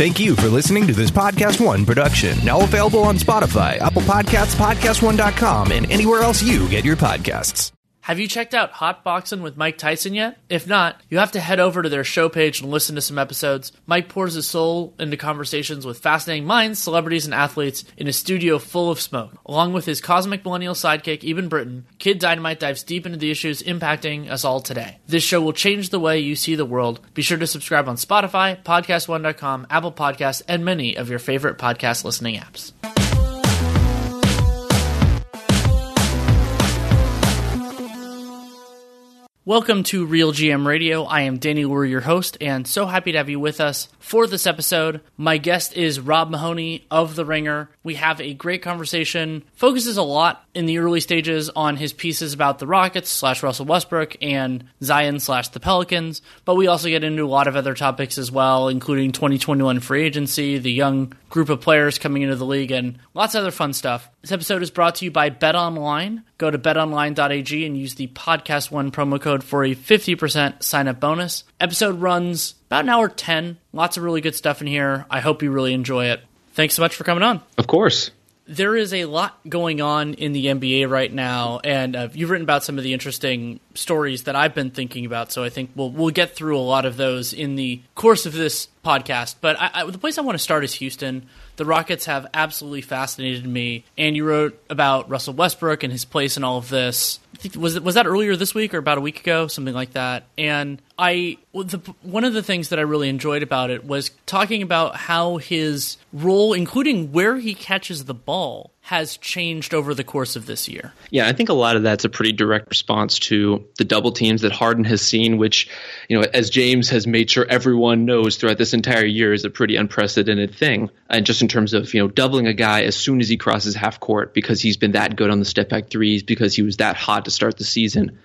Thank you for listening to this Podcast One production. Now available on Spotify, Apple Podcasts, PodcastOne.com, and anywhere else you get your podcasts. Have you checked out Hot Boxing with Mike Tyson yet? If not, you have to head over to their show page and listen to some episodes. Mike pours his soul into conversations with fascinating minds, celebrities, and athletes in a studio full of smoke. Along with his cosmic millennial sidekick, Eben Britton, Kid Dynamite dives deep into the issues impacting us all today. This show will change the way you see the world. Be sure to subscribe on Spotify, PodcastOne.com, Apple Podcasts, and many of your favorite podcast listening apps. Welcome to Real GM Radio. I am Danny Leroux, your host, and so happy to have you with us for this episode. My guest is Rob Mahoney of The Ringer. We have a great conversation, focuses a lot in the early stages on his pieces about the Rockets slash Russell Westbrook and Zion slash the Pelicans, but we also get into a lot of other topics as well, including 2021 free agency, the young group of players coming into the league, and lots of other fun stuff. This episode is brought to you by Bet Online. Go to betonline.ag and use the podcast one promo code for a 50% sign up bonus. Episode runs about an hour 10. Lots of really good stuff in here. I hope you really enjoy it. Thanks so much for coming on. Of course. There is a lot going on in the NBA right now, and uh, you've written about some of the interesting stories that I've been thinking about. So I think we'll we'll get through a lot of those in the course of this podcast. But I, I, the place I want to start is Houston. The Rockets have absolutely fascinated me, and you wrote about Russell Westbrook and his place in all of this. Was was that earlier this week or about a week ago, something like that? And I the, one of the things that I really enjoyed about it was talking about how his role, including where he catches the ball, has changed over the course of this year. Yeah, I think a lot of that's a pretty direct response to the double teams that Harden has seen, which, you know, as James has made sure everyone knows throughout this entire year is a pretty unprecedented thing. And just in terms of, you know, doubling a guy as soon as he crosses half court because he's been that good on the step back threes, because he was that hot to start the season.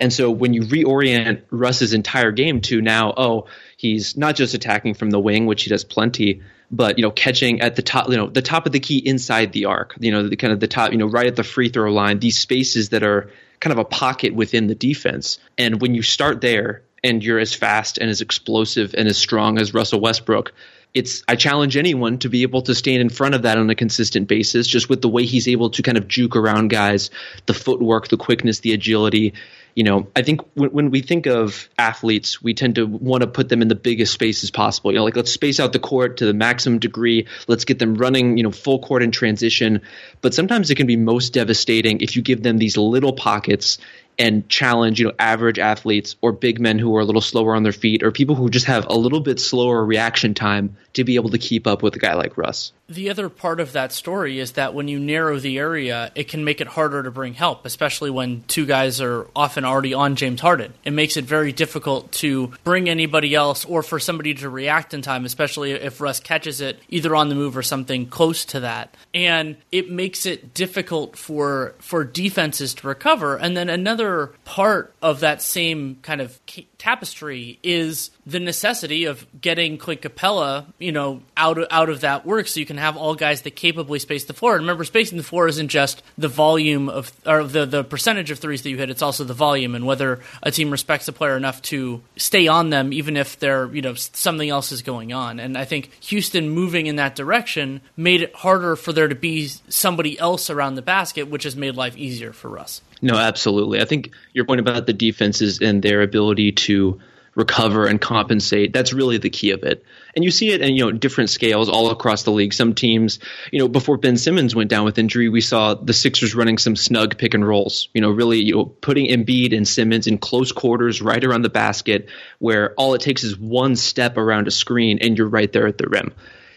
And so when you reorient Russ's entire game to now, oh, he's not just attacking from the wing, which he does plenty, but you know catching at the top you know the top of the key inside the arc you know the kind of the top you know right at the free throw line these spaces that are kind of a pocket within the defense. And when you start there and you're as fast and as explosive and as strong as Russell Westbrook it's I challenge anyone to be able to stand in front of that on a consistent basis just with the way he's able to kind of juke around guys the footwork the quickness the agility you know, I think when, when we think of athletes, we tend to want to put them in the biggest spaces possible. You know, like let's space out the court to the maximum degree. Let's get them running, you know, full court in transition. But sometimes it can be most devastating if you give them these little pockets and challenge, you know, average athletes or big men who are a little slower on their feet or people who just have a little bit slower reaction time to be able to keep up with a guy like Russ the other part of that story is that when you narrow the area, it can make it harder to bring help, especially when two guys are often already on James Harden. It makes it very difficult to bring anybody else or for somebody to react in time, especially if Russ catches it either on the move or something close to that. And it makes it difficult for for defenses to recover. And then another part of that same kind of tapestry is the necessity of getting Clint Capela, you know, out of, out of that work so you can have all guys that capably space the floor. And remember, spacing the floor isn't just the volume of or the the percentage of threes that you hit; it's also the volume and whether a team respects a player enough to stay on them, even if they're you know something else is going on. And I think Houston moving in that direction made it harder for there to be somebody else around the basket, which has made life easier for Russ. No, absolutely. I think your point about the defenses and their ability to recover and compensate. That's really the key of it. And you see it in you know different scales all across the league. Some teams, you know, before Ben Simmons went down with injury, we saw the Sixers running some snug pick and rolls. You know, really you know putting Embiid and Simmons in close quarters right around the basket, where all it takes is one step around a screen and you're right there at the rim.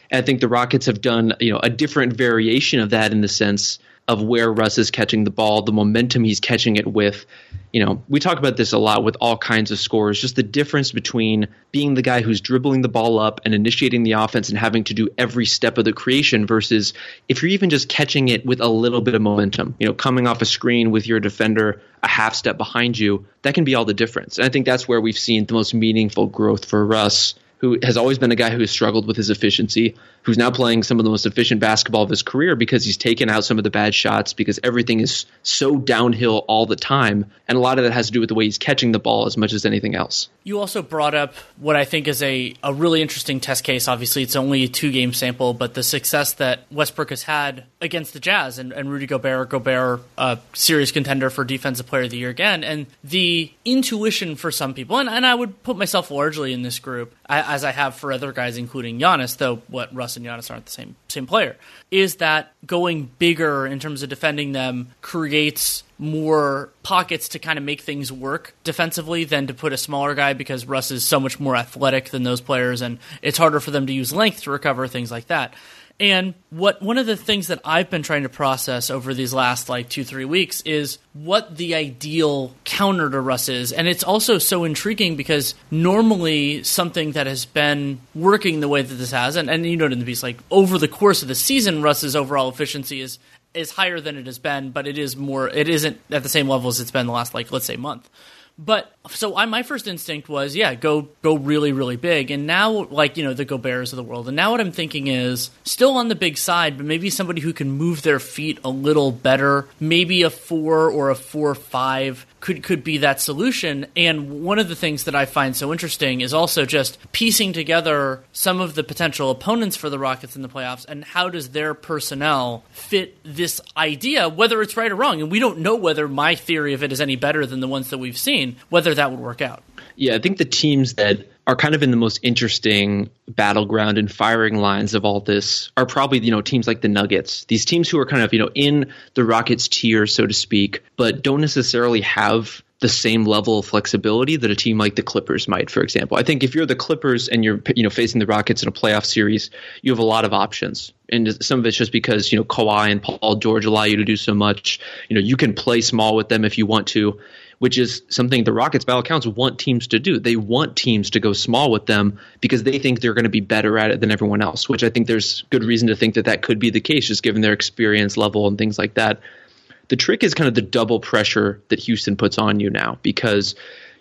And I think the Rockets have done you know a different variation of that in the sense of where Russ is catching the ball, the momentum he's catching it with. You know, we talk about this a lot with all kinds of scores, just the difference between being the guy who's dribbling the ball up and initiating the offense and having to do every step of the creation versus if you're even just catching it with a little bit of momentum, you know, coming off a screen with your defender a half step behind you, that can be all the difference. And I think that's where we've seen the most meaningful growth for Russ who has always been a guy who has struggled with his efficiency, who's now playing some of the most efficient basketball of his career because he's taken out some of the bad shots because everything is so downhill all the time. And a lot of that has to do with the way he's catching the ball as much as anything else. You also brought up what I think is a, a really interesting test case. Obviously, it's only a two game sample, but the success that Westbrook has had against the Jazz and, and Rudy Gobert, Gobert, a serious contender for Defensive Player of the Year again, and the intuition for some people, and, and I would put myself largely in this group, as I have for other guys, including Giannis, though what Russ and Giannis aren't the same same player, is that going bigger in terms of defending them creates more pockets to kind of make things work defensively than to put a smaller guy because Russ is so much more athletic than those players, and it's harder for them to use length to recover things like that. And what one of the things that I've been trying to process over these last like two three weeks is what the ideal counter to Russ is, and it's also so intriguing because normally something that has been working the way that this has, and, and you know in the piece like over the course of the season, Russ's overall efficiency is is higher than it has been, but it is more it isn't at the same level as it's been the last like let's say month. But so I, my first instinct was, yeah, go go really really big. And now, like you know, the Goberts of the world. And now what I'm thinking is still on the big side, but maybe somebody who can move their feet a little better. Maybe a four or a four five could could be that solution. And one of the things that I find so interesting is also just piecing together some of the potential opponents for the Rockets in the playoffs and how does their personnel fit this idea, whether it's right or wrong. And we don't know whether my theory of it is any better than the ones that we've seen whether that would work out. Yeah, I think the teams that are kind of in the most interesting battleground and firing lines of all this are probably you know teams like the Nuggets. These teams who are kind of you know in the Rockets tier, so to speak, but don't necessarily have the same level of flexibility that a team like the Clippers might, for example. I think if you're the Clippers and you're you know facing the Rockets in a playoff series, you have a lot of options, and some of it's just because you know Kawhi and Paul George allow you to do so much. You know you can play small with them if you want to which is something the Rockets battle accounts want teams to do. They want teams to go small with them because they think they're going to be better at it than everyone else, which I think there's good reason to think that that could be the case just given their experience level and things like that. The trick is kind of the double pressure that Houston puts on you now because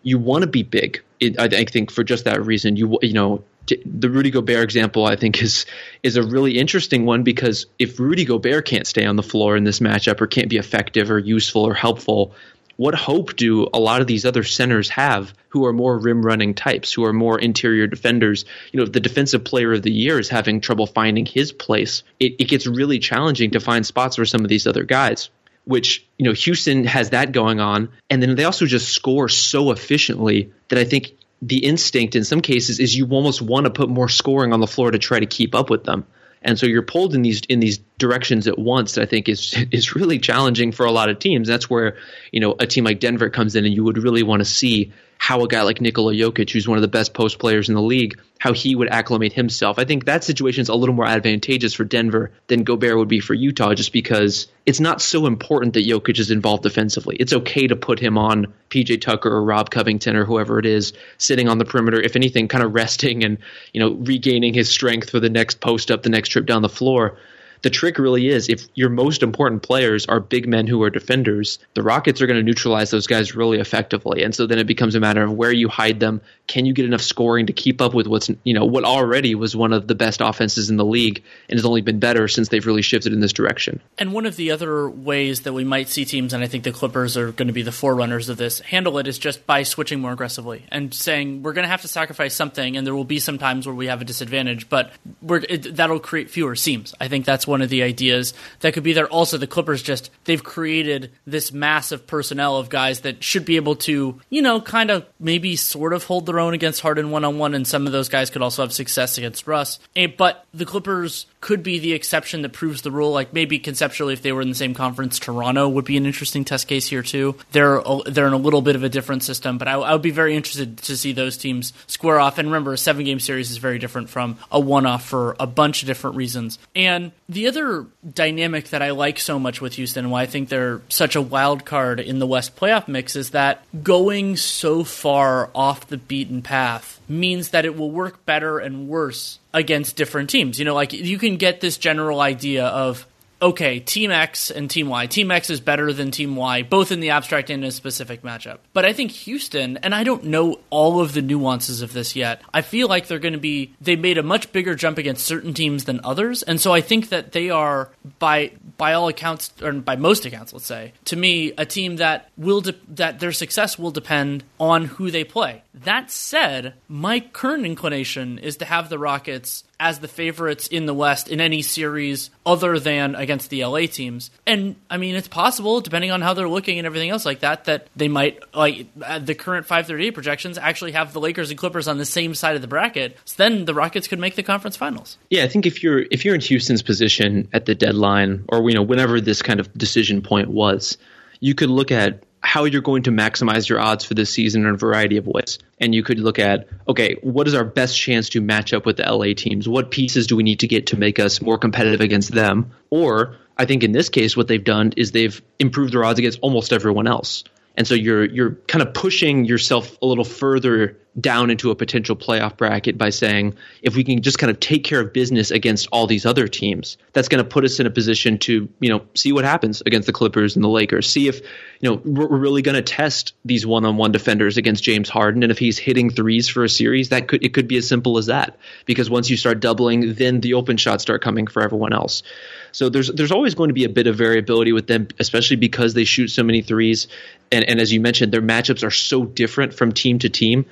you want to be big. It, I, I think for just that reason, you you know the Rudy Gobert example, I think, is is a really interesting one because if Rudy Gobert can't stay on the floor in this matchup or can't be effective or useful or helpful, what hope do a lot of these other centers have who are more rim running types, who are more interior defenders? You know, the defensive player of the year is having trouble finding his place, it, it gets really challenging to find spots for some of these other guys which you know Houston has that going on, and then they also just score so efficiently that I think the instinct in some cases is you almost want to put more scoring on the floor to try to keep up with them. And so you're pulled in these in these directions at once. I think is is really challenging for a lot of teams. That's where you know a team like Denver comes in, and you would really want to see how a guy like Nikola Jokic, who's one of the best post players in the league, how he would acclimate himself. I think that situation is a little more advantageous for Denver than Gobert would be for Utah, just because it's not so important that Jokic is involved defensively. It's okay to put him on PJ Tucker or Rob Covington or whoever it is sitting on the perimeter, if anything, kind of resting and you know regaining his strength for the next post up, the next trip down the floor the trick really is if your most important players are big men who are defenders, the Rockets are going to neutralize those guys really effectively. And so then it becomes a matter of where you hide them. Can you get enough scoring to keep up with what's you know what already was one of the best offenses in the league and has only been better since they've really shifted in this direction. And one of the other ways that we might see teams, and I think the Clippers are going to be the forerunners of this, handle it is just by switching more aggressively and saying we're going to have to sacrifice something, and there will be some times where we have a disadvantage, but it, that'll create fewer seams. I think that's one of the ideas that could be there. Also, the Clippers just they've created this massive personnel of guys that should be able to, you know, kind of maybe sort of hold their own against Harden one on one, and some of those guys could also have success against Russ. And, but the Clippers could be the exception that proves the rule. Like maybe conceptually, if they were in the same conference, Toronto would be an interesting test case here too. They're they're in a little bit of a different system, but I, I would be very interested to see those teams square off. And remember, a seven game series is very different from a one off for a bunch of different reasons. And the other dynamic that I like so much with Houston, and why I think they're such a wild card in the West playoff mix, is that going so far off the beaten path means that it will work better and worse against different teams. You know, like you can get this general idea of okay, Team X and Team Y. Team X is better than Team Y, both in the abstract and in a specific matchup. But I think Houston, and I don't know all of the nuances of this yet, I feel like they're going to be, they made a much bigger jump against certain teams than others. And so I think that they are, by by all accounts, or by most accounts, let's say, to me, a team that will, de- that their success will depend on who they play. That said, my current inclination is to have the Rockets as the favorites in the West in any series other than against the LA teams. And I mean, it's possible, depending on how they're looking and everything else like that, that they might, like uh, the current 538 projections, actually have the Lakers and Clippers on the same side of the bracket. So then the Rockets could make the conference finals. Yeah, I think if you're if you're in Houston's position at the deadline, or you know, whenever this kind of decision point was, you could look at how you're going to maximize your odds for this season in a variety of ways. And you could look at, okay, what is our best chance to match up with the LA teams? What pieces do we need to get to make us more competitive against them? Or I think in this case, what they've done is they've improved their odds against almost everyone else. And so you're you're kind of pushing yourself a little further down into a potential playoff bracket by saying if we can just kind of take care of business against all these other teams, that's going to put us in a position to you know see what happens against the Clippers and the Lakers. See if you know we're really going to test these one-on-one defenders against James Harden, and if he's hitting threes for a series, that could it could be as simple as that. Because once you start doubling, then the open shots start coming for everyone else. So there's there's always going to be a bit of variability with them, especially because they shoot so many threes, and and as you mentioned, their matchups are so different from team to team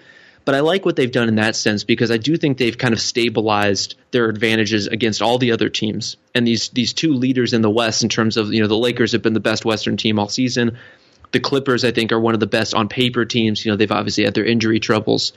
but I like what they've done in that sense because I do think they've kind of stabilized their advantages against all the other teams. And these these two leaders in the West, in terms of you know the Lakers have been the best Western team all season. The Clippers, I think, are one of the best on paper teams. You know, they've obviously had their injury troubles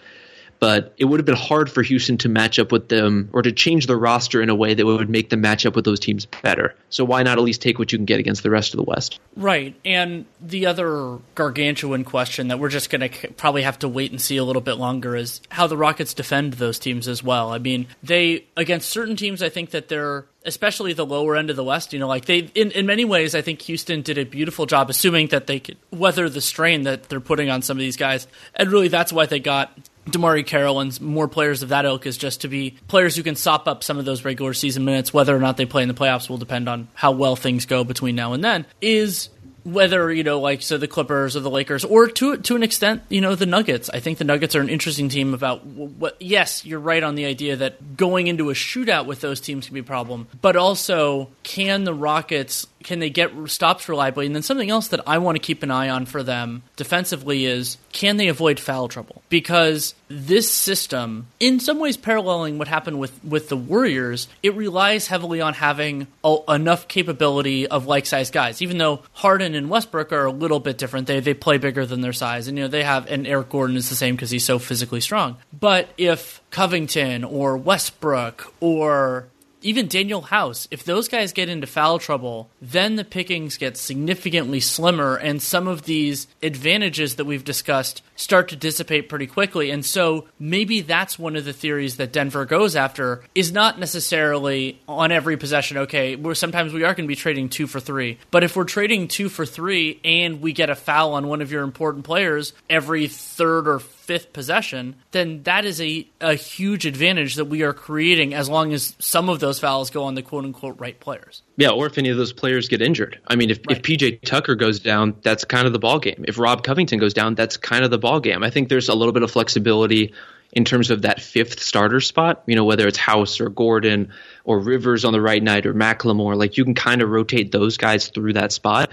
but it would have been hard for Houston to match up with them or to change the roster in a way that would make them match up with those teams better. So why not at least take what you can get against the rest of the West? Right. And the other gargantuan question that we're just going to probably have to wait and see a little bit longer is how the Rockets defend those teams as well. I mean, they against certain teams I think that they're especially the lower end of the West, you know, like they, in, in many ways, I think Houston did a beautiful job, assuming that they could weather the strain that they're putting on some of these guys. And really, that's why they got DeMarre Carroll and more players of that ilk is just to be players who can sop up some of those regular season minutes. Whether or not they play in the playoffs will depend on how well things go between now and then. Is whether you know like so the Clippers or the Lakers or to to an extent you know the Nuggets. I think the Nuggets are an interesting team. About what? Yes, you're right on the idea that going into a shootout with those teams can be a problem, but also can the Rockets can they get stops reliably? And then something else that I want to keep an eye on for them defensively is can they avoid foul trouble? Because this system, in some ways paralleling what happened with, with the Warriors, it relies heavily on having a, enough capability of like sized guys. Even though Harden and Westbrook are a little bit different, they they play bigger than their size, and you know they have and Eric Gordon is the same because he's so physically strong. But if Covington or Westbrook or even Danuel House, if those guys get into foul trouble, then the pickings get significantly slimmer, and some of these advantages that we've discussed start to dissipate pretty quickly. And so maybe that's one of the theories that Denver goes after is not necessarily on every possession. Okay, where sometimes we are going to be trading two for three, but if we're trading two for three and we get a foul on one of your important players every third or fifth possession, then that is a, a huge advantage that we are creating as long as some of those fouls go on the quote unquote right players. Yeah, or if any of those players get injured. I mean, if, right. if PJ Tucker goes down, that's kind of the ball game. If Rob Covington goes down, that's kind of the ball game. I think there's a little bit of flexibility in terms of that fifth starter spot. You know, whether it's House or Gordon or Rivers on the right night or McLemore, like you can kind of rotate those guys through that spot.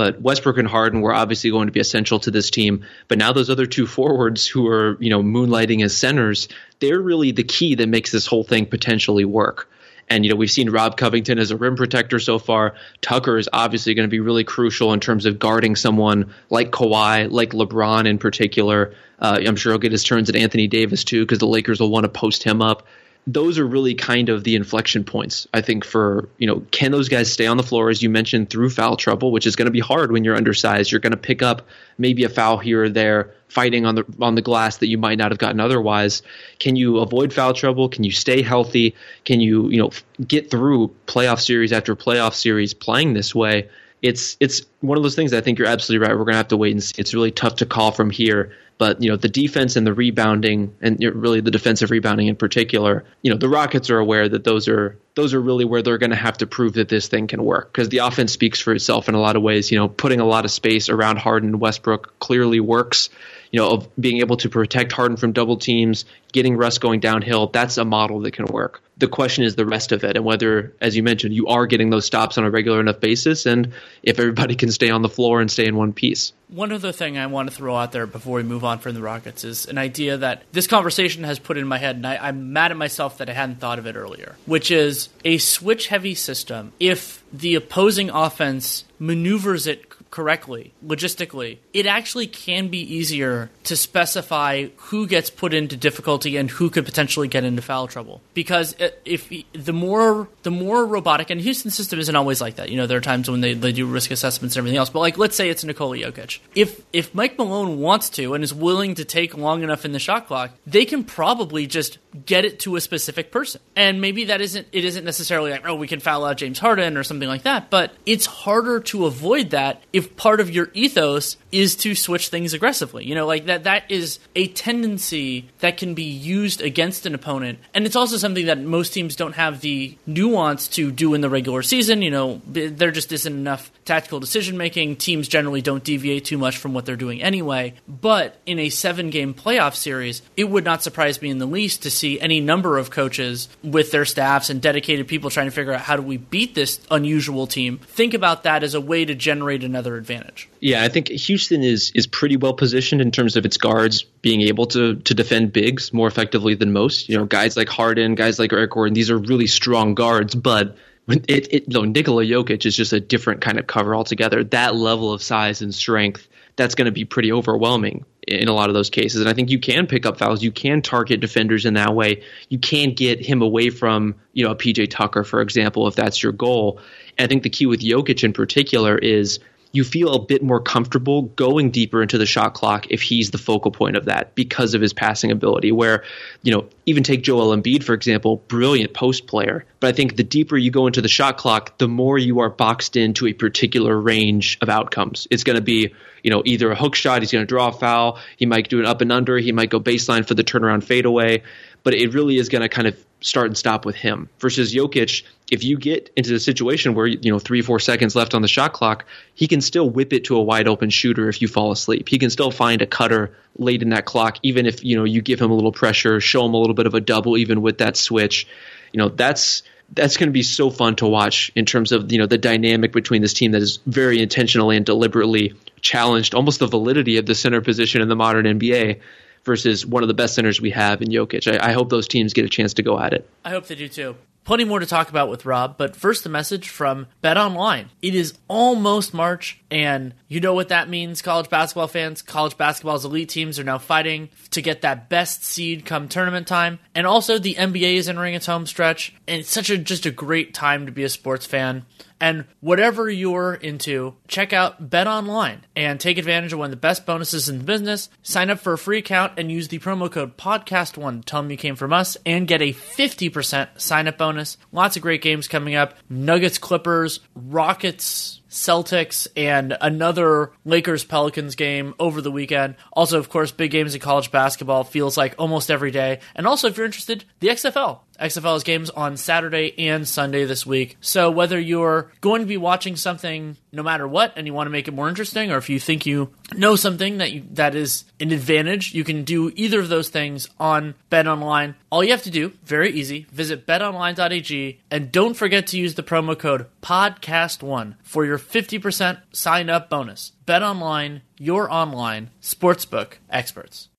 But Westbrook and Harden were obviously going to be essential to this team. But now those other two forwards who are, you know, moonlighting as centers, they're really the key that makes this whole thing potentially work. And, you know, we've seen Rob Covington as a rim protector so far. Tucker is obviously going to be really crucial in terms of guarding someone like Kawhi, like LeBron in particular. Uh, I'm sure he'll get his turns at Anthony Davis too, because the Lakers will want to post him up those are really kind of the inflection points i think for you know can those guys stay on the floor as you mentioned through foul trouble which is going to be hard when you're undersized you're going to pick up maybe a foul here or there fighting on the on the glass that you might not have gotten otherwise can you avoid foul trouble can you stay healthy can you you know get through playoff series after playoff series playing this way it's it's one of those things I think you're absolutely right. We're going to have to wait and see. It's really tough to call from here. But you know the defense and the rebounding, and really the defensive rebounding in particular. You know the Rockets are aware that those are those are really where they're going to have to prove that this thing can work because the offense speaks for itself in a lot of ways. You know, putting a lot of space around Harden and Westbrook clearly works you know, of being able to protect Harden from double teams, getting Russ going downhill, that's a model that can work. The question is the rest of it and whether, as you mentioned, you are getting those stops on a regular enough basis and if everybody can stay on the floor and stay in one piece. One other thing I want to throw out there before we move on from the Rockets is an idea that this conversation has put in my head, and I, I'm mad at myself that I hadn't thought of it earlier, which is a switch heavy system. If the opposing offense maneuvers it correctly, logistically, it actually can be easier to specify who gets put into difficulty and who could potentially get into foul trouble. Because uh, if the more the more robotic, and Houston's system isn't always like that. You know, there are times when they, they do risk assessments and everything else. But like, let's say it's Nikola Jokic. If if Mike Malone wants to and is willing to take long enough in the shot clock, they can probably just get it to a specific person. And maybe that isn't it isn't necessarily like oh we can foul out James Harden or something like that. But it's harder to avoid that if part of your ethos is to switch things aggressively. You know, like that that is a tendency that can be used against an opponent. And it's also something that most teams don't have the nuance to do in the regular season. You know, there just isn't enough tactical decision making. Teams generally don't deviate too much from what they're doing anyway. But in a seven game playoff series, it would not surprise me in the least to see any number of coaches with their staffs and dedicated people trying to figure out how do we beat this unusual team. Think about that as a way to generate another advantage. Yeah, I think Houston is is pretty well positioned in terms of its guards being able to to defend bigs more effectively than most. You know, guys like Harden, guys like Eric Gordon, these are really strong guards, but it, it no, Nikola Jokic is just a different kind of cover altogether. That level of size and strength, that's going to be pretty overwhelming in a lot of those cases. And I think you can pick up fouls. You can target defenders in that way. You can get him away from, you know, a PJ Tucker, for example, if that's your goal. And I think the key with Jokic in particular is you feel a bit more comfortable going deeper into the shot clock if he's the focal point of that because of his passing ability. Where, you know, even take Joel Embiid, for example, brilliant post player. But I think the deeper you go into the shot clock, the more you are boxed into a particular range of outcomes. It's going to be, you know, either a hook shot, he's going to draw a foul, he might do an up and under, he might go baseline for the turnaround fadeaway but it really is going to kind of start and stop with him. Versus Jokic, if you get into the situation where you know three four seconds left on the shot clock, he can still whip it to a wide open shooter if you fall asleep. He can still find a cutter late in that clock, even if you know you give him a little pressure, show him a little bit of a double, even with that switch. You know that's that's going to be so fun to watch in terms of you know the dynamic between this team that is very intentionally and deliberately challenged almost the validity of the center position in the modern NBA versus one of the best centers we have in Jokic. I, I hope those teams get a chance to go at it. I hope they do too. Plenty more to talk about with Rob, but first, a message from Bet Online. It is almost March, and you know what that means, college basketball fans. College basketball's elite teams are now fighting to get that best seed come tournament time, and also the NBA is entering its home stretch, and it's such a just a great time to be a sports fan. And whatever you're into, check out Bet Online and take advantage of one of the best bonuses in the business. Sign up for a free account and use the promo code podcast1 to tell them you came from us and get a 50% sign up bonus. Lots of great games coming up Nuggets, Clippers, Rockets, Celtics and another Lakers Pelicans game over the weekend. Also, of course, big games in college basketball feels like almost every day. And also, if you're interested, the XFL. XFL has games on Saturday and Sunday this week. So whether you're going to be watching something no matter what and you want to make it more interesting or if you think you know something that you, that is an advantage, you can do either of those things on Bet Online. All you have to do, very easy, visit betonline.ag and don't forget to use the promo code podcast1 for your 50% sign up bonus. Bet Online, your online sportsbook experts.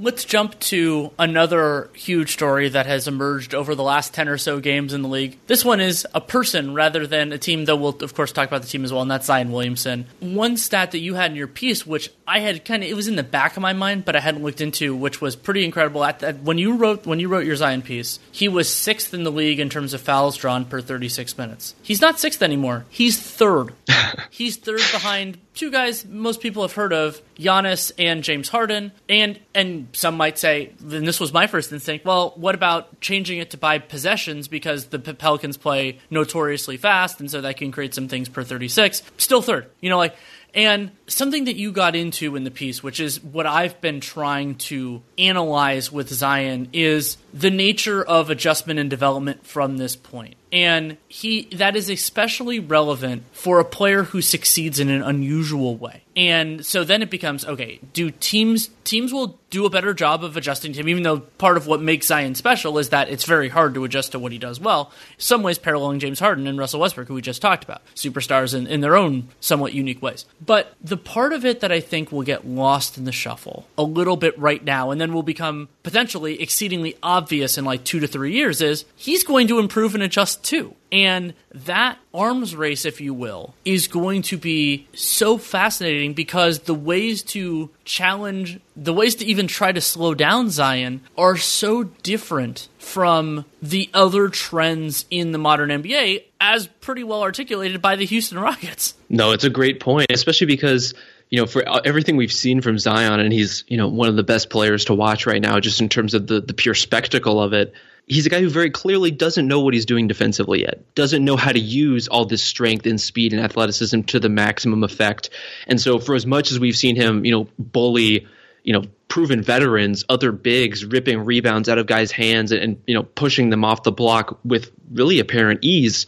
Let's jump to another huge story that has emerged over the last 10 or so games in the league. This one is a person rather than a team, though we'll, of course, talk about the team as well, and that's Zion Williamson. One stat that you had in your piece, which I had kind of, it was in the back of my mind, but I hadn't looked into, which was pretty incredible. At, the, when you wrote when you wrote your Zion piece, he was sixth in the league in terms of fouls drawn per 36 minutes. He's not sixth anymore. He's third. He's third behind two guys most people have heard of, Giannis and James Harden. And and some might say, then this was my first instinct, well, what about changing it to by possessions because the Pelicans play notoriously fast, and so that can create some things per 36. Still third. You know, like and something that you got into in the piece, which is what I've been trying to analyze with Zion, is the nature of adjustment and development from this point. and he that is especially relevant for a player who succeeds in an unusual way. And so then it becomes okay do teams teams will do a better job of adjusting to him even though part of what makes zion special is that it's very hard to adjust to what he does well. Some ways paralleling james harden and russell westbrook who we just talked about superstars in, in their own somewhat unique ways. But the part of it that i think will get lost in the shuffle a little bit right now and then will become potentially exceedingly obvious in like two to three years is he's going to improve and adjust too. And that arms race, if you will, is going to be so fascinating because the ways to challenge, the ways to even try to slow down Zion are so different from the other trends in the modern NBA, as pretty well articulated by the Houston Rockets. No, it's a great point, especially because you know, for everything we've seen from Zion, and he's, you know, one of the best players to watch right now, just in terms of the, the pure spectacle of it he's a guy who very clearly doesn't know what he's doing defensively yet, doesn't know how to use all this strength and speed and athleticism to the maximum effect. And so, for as much as we've seen him, you know, bully, you know, proven veterans, other bigs, ripping rebounds out of guys' hands and, and you know, pushing them off the block with really apparent ease.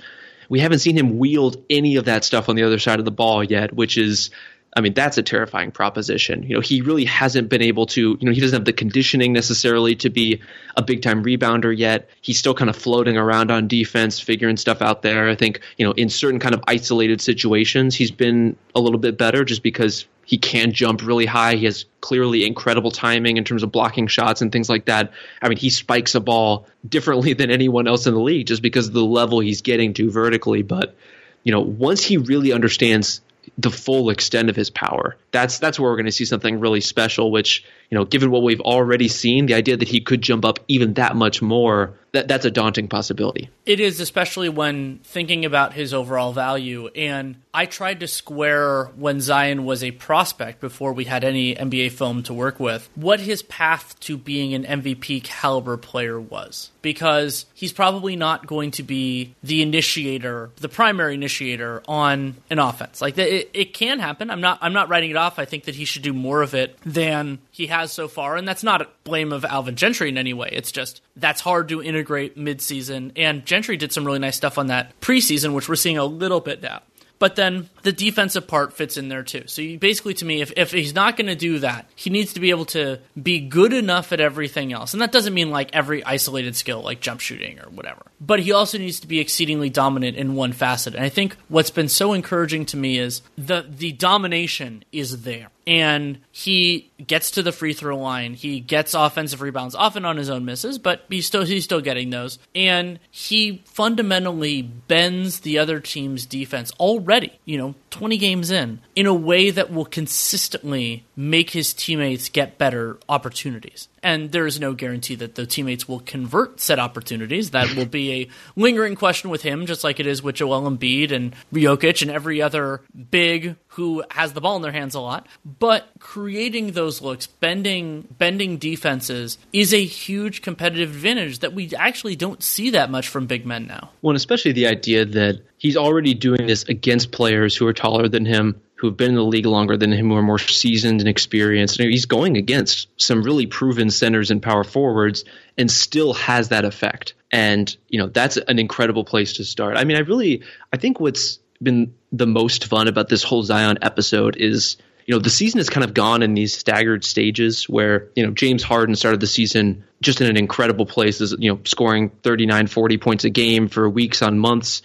We haven't seen him wield any of that stuff on the other side of the ball yet, which is I mean, that's a terrifying proposition. You know, he really hasn't been able to, you know, he doesn't have the conditioning necessarily to be a big time rebounder yet. He's still kind of floating around on defense, figuring stuff out there. I think, you know, in certain kind of isolated situations, he's been a little bit better just because he can jump really high. He has clearly incredible timing in terms of blocking shots and things like that. I mean, he spikes a ball differently than anyone else in the league just because of the level he's getting to vertically. But, you know, once he really understands the full extent of his power. That's that's where we're going to see something really special. Which you know, given what we've already seen, the idea that he could jump up even that much more, that that's a daunting possibility. It is, especially when thinking about his overall value. And I tried to square when Zion was a prospect before we had any NBA film to work with, what his path to being an MVP caliber player was. Because he's probably not going to be the initiator, the primary initiator on an offense. Like it, it can happen. I'm not I'm not writing it off. I think that he should do more of it than he has so far, and that's not a blame of Alvin Gentry in any way. It's just that's hard to integrate midseason, and Gentry did some really nice stuff on that preseason, which we're seeing a little bit now. But then the defensive part fits in there too. So you, basically, to me, if, if he's not going to do that, he needs to be able to be good enough at everything else. And that doesn't mean like every isolated skill, like jump shooting or whatever. But he also needs to be exceedingly dominant in one facet. And I think what's been so encouraging to me is the the domination is there and he gets to the free throw line. He gets offensive rebounds, often on his own misses, but he's still he's still getting those. And he fundamentally bends the other team's defense already, you know, Então, 20 games in, in a way that will consistently make his teammates get better opportunities. And there is no guarantee that the teammates will convert said opportunities. That will be a lingering question with him, just like it is with Joel Embiid and Jokic and every other big who has the ball in their hands a lot. But creating those looks, bending bending defenses is a huge competitive advantage that we actually don't see that much from big men now. Well, especially the idea that he's already doing this against players who are taller than him, who have been in the league longer than him, who are more seasoned and experienced. And he's going against some really proven centers and power forwards and still has that effect. And, you know, that's an incredible place to start. I mean, I really, I think what's been the most fun about this whole Zion episode is you know the season has kind of gone in these staggered stages where you know James Harden started the season just in an incredible place you know scoring 39 40 points a game for weeks on months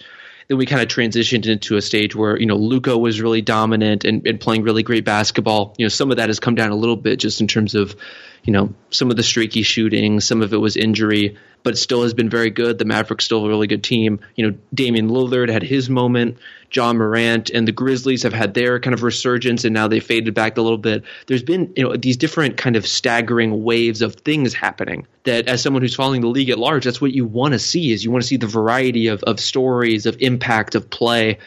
then we kind of transitioned into a stage where you know Luka was really dominant and, and playing really great basketball. You know, some of that has come down a little bit just in terms of you know, some of the streaky shooting, some of it was injury, but still has been very good. The Mavericks still a really good team. You know, Damian Lillard had his moment. Ja Morant and the Grizzlies have had their kind of resurgence, and now they faded back a little bit. There's been you know these different kind of staggering waves of things happening. That as someone who's following the league at large, that's what you want to see. Is you want to see the variety of of stories, of impact, of play,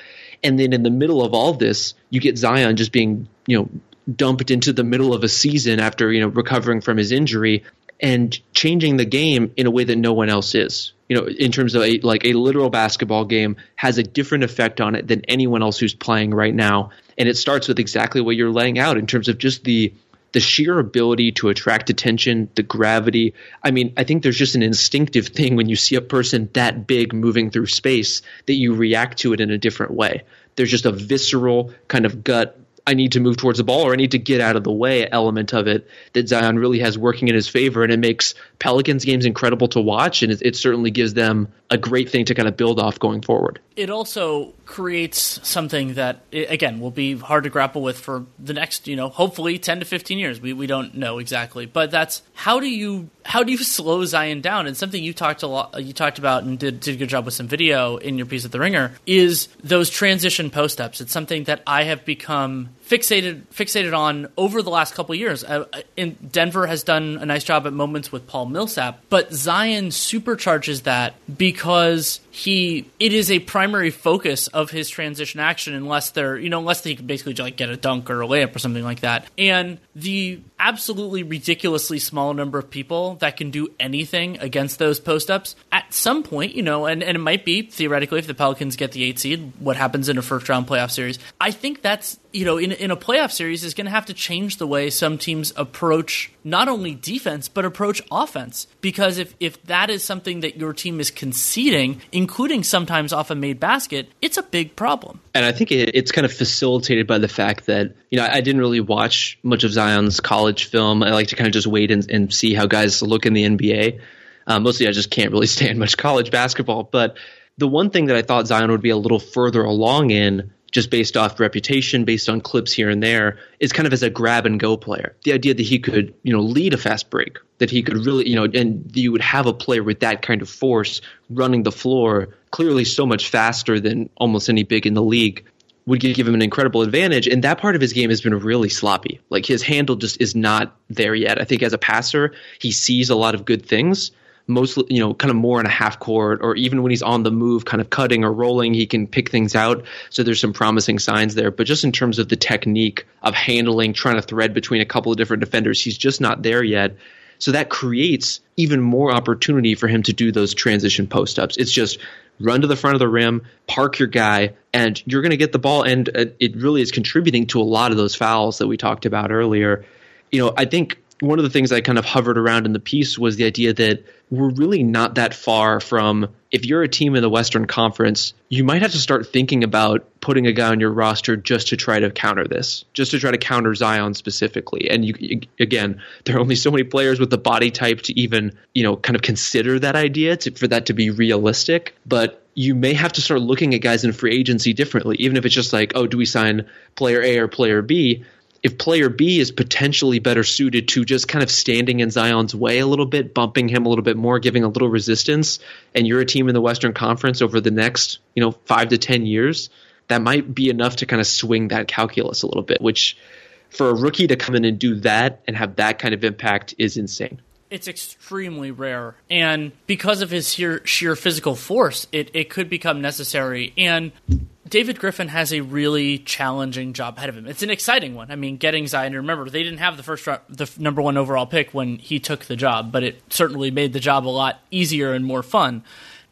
and then in the middle of all this, you get Zion just being you know dumped into the middle of a season after you know recovering from his injury and changing the game in a way that no one else is. You know, in terms of a like a literal basketball game has a different effect on it than anyone else who's playing right now. And it starts with exactly what you're laying out in terms of just the the sheer ability to attract attention, the gravity. I mean, I think there's just an instinctive thing when you see a person that big moving through space that you react to it in a different way. There's just a visceral kind of gut I need to move towards the ball or I need to get out of the way element of it that Zion really has working in his favor. And it makes Pelicans games incredible to watch. And it, it certainly gives them a great thing to kind of build off going forward. It also creates something that, again, will be hard to grapple with for the next, you know, hopefully 10 to 15 years. We, we don't know exactly. But that's how do you how do you slow Zion down? And something you talked a lot, you talked about and did, did a good job with some video in your piece at the Ringer is those transition post ups. It's something that I have become fixated fixated on over the last couple years. Uh, in Denver has done a nice job at moments with Paul Millsap, but Zion supercharges that because he it is a primary focus of his transition action unless they're you know unless he can basically like get a dunk or a layup or something like that. And the absolutely ridiculously small number of people that can do anything against those post ups at some point, you know, and, and it might be theoretically if the Pelicans get the eight seed, what happens in a first round playoff series. I think that's you know, in, in a playoff series is going to have to change the way some teams approach not only defense, but approach offense. Because if, if that is something that your team is conceding, including sometimes off a made basket, it's a big problem. And I think it, it's kind of facilitated by the fact that, you know, I didn't really watch much of Zion's college film. I like to kind of just wait and, and see how guys look in the NBA. Um, mostly I just can't really stand much college basketball. But the one thing that I thought Zion would be a little further along in just based off reputation, based on clips here and there, is kind of as a grab and go player. The idea that he could, you know, lead a fast break, that he could really, you know, and you would have a player with that kind of force running the floor, clearly so much faster than almost any big in the league, would give him an incredible advantage. And that part of his game has been really sloppy. Like his handle just is not there yet. I think as a passer, he sees a lot of good things, mostly you know kind of more in a half court or even when he's on the move kind of cutting or rolling he can pick things out. So there's some promising signs there. But just in terms of the technique of handling trying to thread between a couple of different defenders he's just not there yet. So that creates even more opportunity for him to do those transition post ups it's just run to the front of the rim park your guy and you're going to get the ball. And uh, it really is contributing to a lot of those fouls that we talked about earlier. You know i think one of the things I kind of hovered around in the piece was the idea that we're really not that far from if you're a team in the Western Conference, you might have to start thinking about putting a guy on your roster just to try to counter this, just to try to counter Zion specifically. And you again, there are only so many players with the body type to even, you know, kind of consider that idea to, for that to be realistic, but you may have to start looking at guys in free agency differently, even if it's just like, oh, do we sign player A or player B? If player B is potentially better suited to just kind of standing in Zion's way a little bit, bumping him a little bit more, giving a little resistance, and you're a team in the Western Conference over the next, you know, five to ten years, that might be enough to kind of swing that calculus a little bit, which for a rookie to come in and do that and have that kind of impact is insane. It's extremely rare. And because of his sheer, sheer physical force, it, it could become necessary. And David Griffin has a really challenging job ahead of him. It's an exciting one. I mean, getting Zion. Remember, they didn't have the first the number one overall pick when he took the job, but it certainly made the job a lot easier and more fun.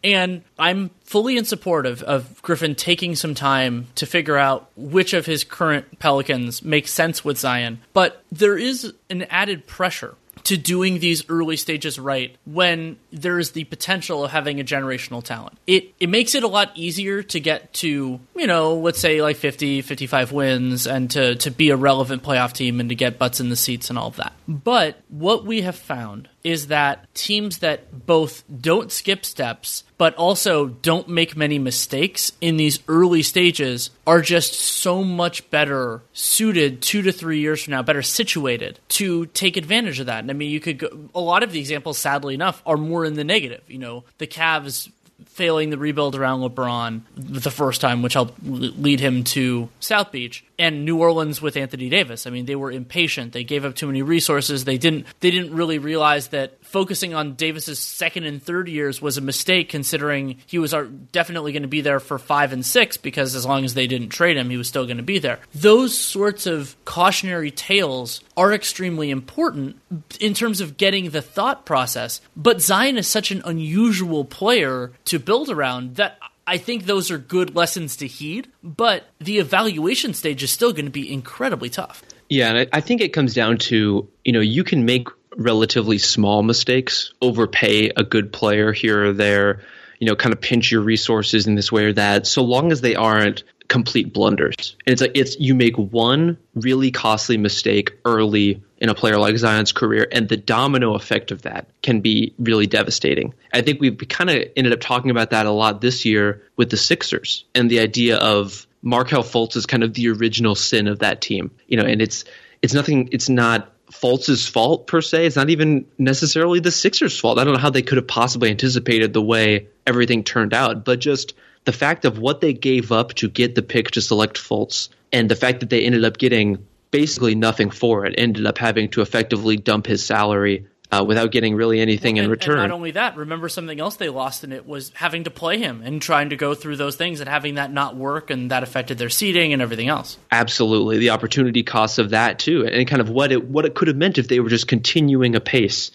And I'm fully in support of, of Griffin taking some time to figure out which of his current Pelicans makes sense with Zion. But there is an added pressure to doing these early stages right when there is the potential of having a generational talent. It it makes it a lot easier to get to, you know, let's say like 50, 55 wins and to to be a relevant playoff team and to get butts in the seats and all of that. But what we have found is that teams that both don't skip steps but also don't make many mistakes in these early stages are just so much better suited two to three years from now, better situated to take advantage of that. And I mean, you could go, a lot of the examples, sadly enough, are more in the negative. You know, the Cavs failing the rebuild around LeBron the first time, which helped lead him to South Beach and New Orleans with Anthony Davis. I mean, they were impatient. They gave up too many resources. They didn't they didn't really realize that focusing on Davis's second and third years was a mistake considering he was uh, definitely going to be there for 5 and 6 because as long as they didn't trade him, he was still going to be there. Those sorts of cautionary tales are extremely important in terms of getting the thought process. But Zion is such an unusual player to build around that I think those are good lessons to heed, but the evaluation stage is still going to be incredibly tough. Yeah, and I think it comes down to, you know, you can make relatively small mistakes, overpay a good player here or there, you know, kind of pinch your resources in this way or that, so long as they aren't complete blunders. And it's like it's you make one really costly mistake early in a player like Zion's career, and the domino effect of that can be really devastating. I think we've kind of ended up talking about that a lot this year with the Sixers and the idea of Markelle Fultz is kind of the original sin of that team. You know, and it's it's nothing. It's not Fultz's fault per se. It's not even necessarily the Sixers' fault. I don't know how they could have possibly anticipated the way everything turned out, but just the fact of what they gave up to get the pick to select Fultz and the fact that they ended up getting basically nothing for it, ended up having to effectively dump his salary uh, without getting really anything well, in return. And not only that, remember something else they lost in it was having to play him and trying to go through those things and having that not work, and that affected their seating and everything else. Absolutely, the opportunity costs of that too, and kind of what it what it could have meant if they were just continuing a pace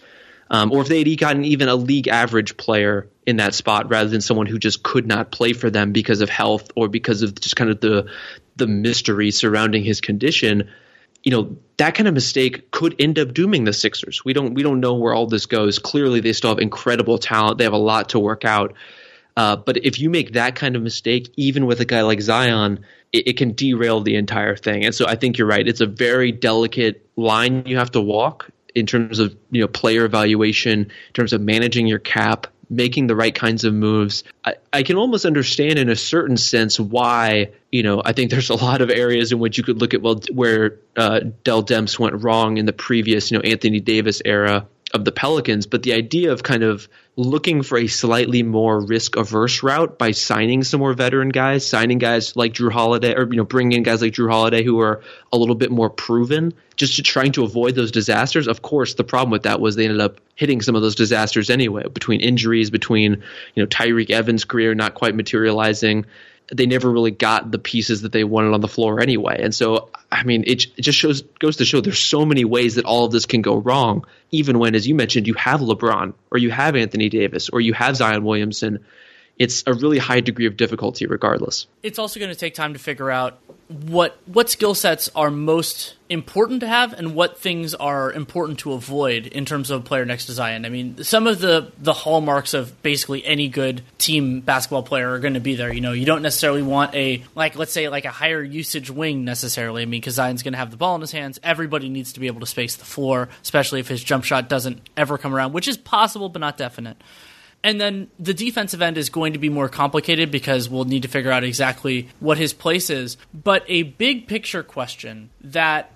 um, or if they had gotten even a league average player in that spot rather than someone who just could not play for them because of health or because of just kind of the the mystery surrounding his condition, you know that kind of mistake could end up dooming the Sixers. We don't we don't know where all this goes. Clearly, they still have incredible talent. They have a lot to work out. Uh, but if you make that kind of mistake, even with a guy like Zion, it, it, can derail the entire thing. And so I think you're right. It's a very delicate line you have to walk in terms of you know player evaluation, in terms of managing your cap, making the right kinds of moves. I, I, can almost understand in a certain sense why, you know, I think there's a lot of areas in which you could look at, well, where uh, Dell Demps went wrong in the previous, you know, Anthony Davis era of the Pelicans, but the idea of kind of looking for a slightly more risk averse route by signing some more veteran guys, signing guys like Jrue Holiday, or you know, bringing in guys like Jrue Holiday who are a little bit more proven, just to trying to avoid those disasters. Of course, the problem with that was they ended up hitting some of those disasters anyway, between injuries, between you know Tyreke Evans' career not quite materializing they never really got the pieces that they wanted on the floor anyway. And so, I mean, it, it just shows goes to show there's so many ways that all of this can go wrong. Even when, as you mentioned, you have LeBron or you have Anthony Davis or you have Zion Williamson, it's a really high degree of difficulty regardless. It's also going to take time to figure out what what skill sets are most important to have and what things are important to avoid in terms of player next Zion. I mean, some of the the hallmarks of basically any good team basketball player are going to be there. You know, you don't necessarily want a like let's say like a higher usage wing necessarily. I mean, because Zion's going to have the ball in his hands. Everybody needs to be able to space the floor, especially if his jump shot doesn't ever come around, which is possible but not definite. And then the defensive end is going to be more complicated because we'll need to figure out exactly what his place is. But a big picture question that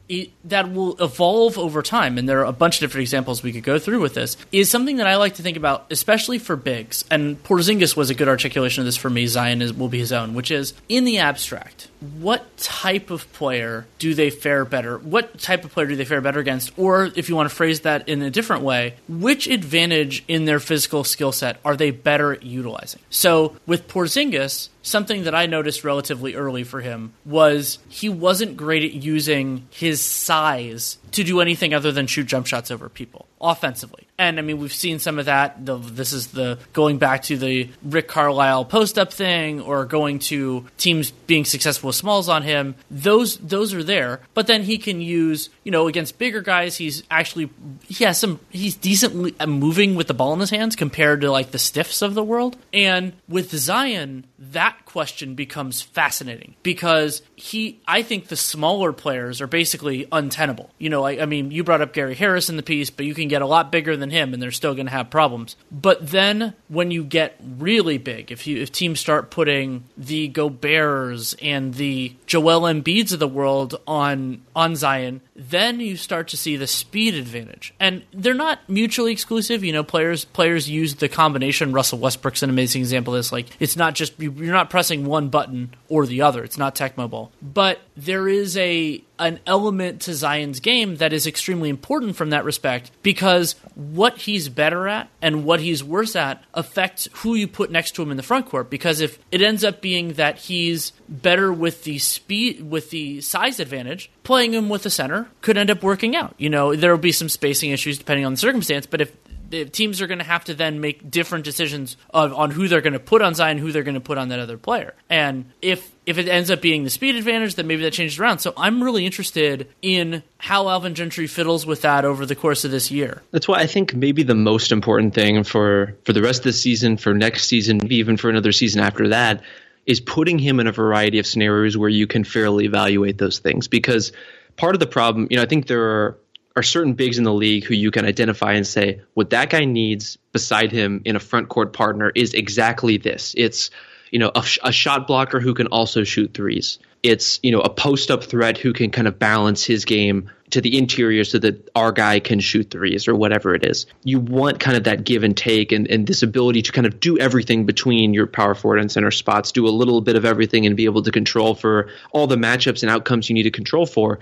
that will evolve over time, and there are a bunch of different examples we could go through with this, is something that I like to think about, especially for bigs. And Porzingis was a good articulation of this for me. Zion is, will be his own, which is in the abstract, what type of player do they fare better? What type of player do they fare better against? Or if you want to phrase that in a different way, which advantage in their physical skill set are they better at utilizing? So with Porzingis, something that I noticed relatively early for him was he wasn't great at using his size to do anything other than shoot jump shots over people offensively. And I mean, we've seen some of that. The, this is the going back to the Rick Carlisle post up thing, or going to teams being successful with smalls on him. Those those are there, but then he can use you know against bigger guys. He's actually he has some. He's decently uh, moving with the ball in his hands compared to like the stiffs of the world. And with Zion, that question becomes fascinating because he, I think the smaller players are basically untenable. You know, I, I mean, you brought up Gary Harris in the piece, but you can get a lot bigger than him and they're still going to have problems. But then when you get really big, if you if teams start putting the Goberts and the Joel Embiids of the world on on Zion, then you start to see the speed advantage. And they're not mutually exclusive. You know, players players use the combination. Russell Westbrook's an amazing example of this. Like, it's not just you're not pressing one button or the other. It's not Tecmo Bowl, but there is a an element to Zion's game that is extremely important from that respect because what he's better at and what he's worse at affects who you put next to him in the front court. Because if it ends up being that he's better with the speed, with the size advantage, playing him with a center could end up working out. You know, there will be some spacing issues depending on the circumstance, but if the teams are going to have to then make different decisions of, on who they're going to put on Zion, who they're going to put on that other player. And if if it ends up being the speed advantage, then maybe that changes around. So I'm really interested in how Alvin Gentry fiddles with that over the course of this year. That's why I think maybe the most important thing for for the rest of the season, for next season, maybe even for another season after that, is putting him in a variety of scenarios where you can fairly evaluate those things. Because part of the problem, you know, I think there are are certain bigs in the league who you can identify and say what that guy needs beside him in a front court partner is exactly this. It's you know a, a shot blocker who can also shoot threes. It's you know a post up threat who can kind of balance his game to the interior so that our guy can shoot threes or whatever it is. You want kind of that give and take and, and this ability to kind of do everything between your power forward and center spots, do a little bit of everything and be able to control for all the matchups and outcomes you need to control for.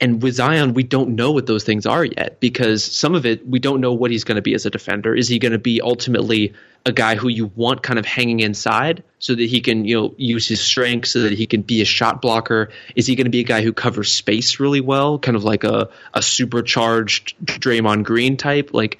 And with Zion, we don't know what those things are yet because some of it, we don't know what he's going to be as a defender. Is he going to be ultimately a guy who you want kind of hanging inside so that he can, you know, use his strength so that he can be a shot blocker? Is he going to be a guy who covers space really well, kind of like a, a supercharged Draymond Green type? Like,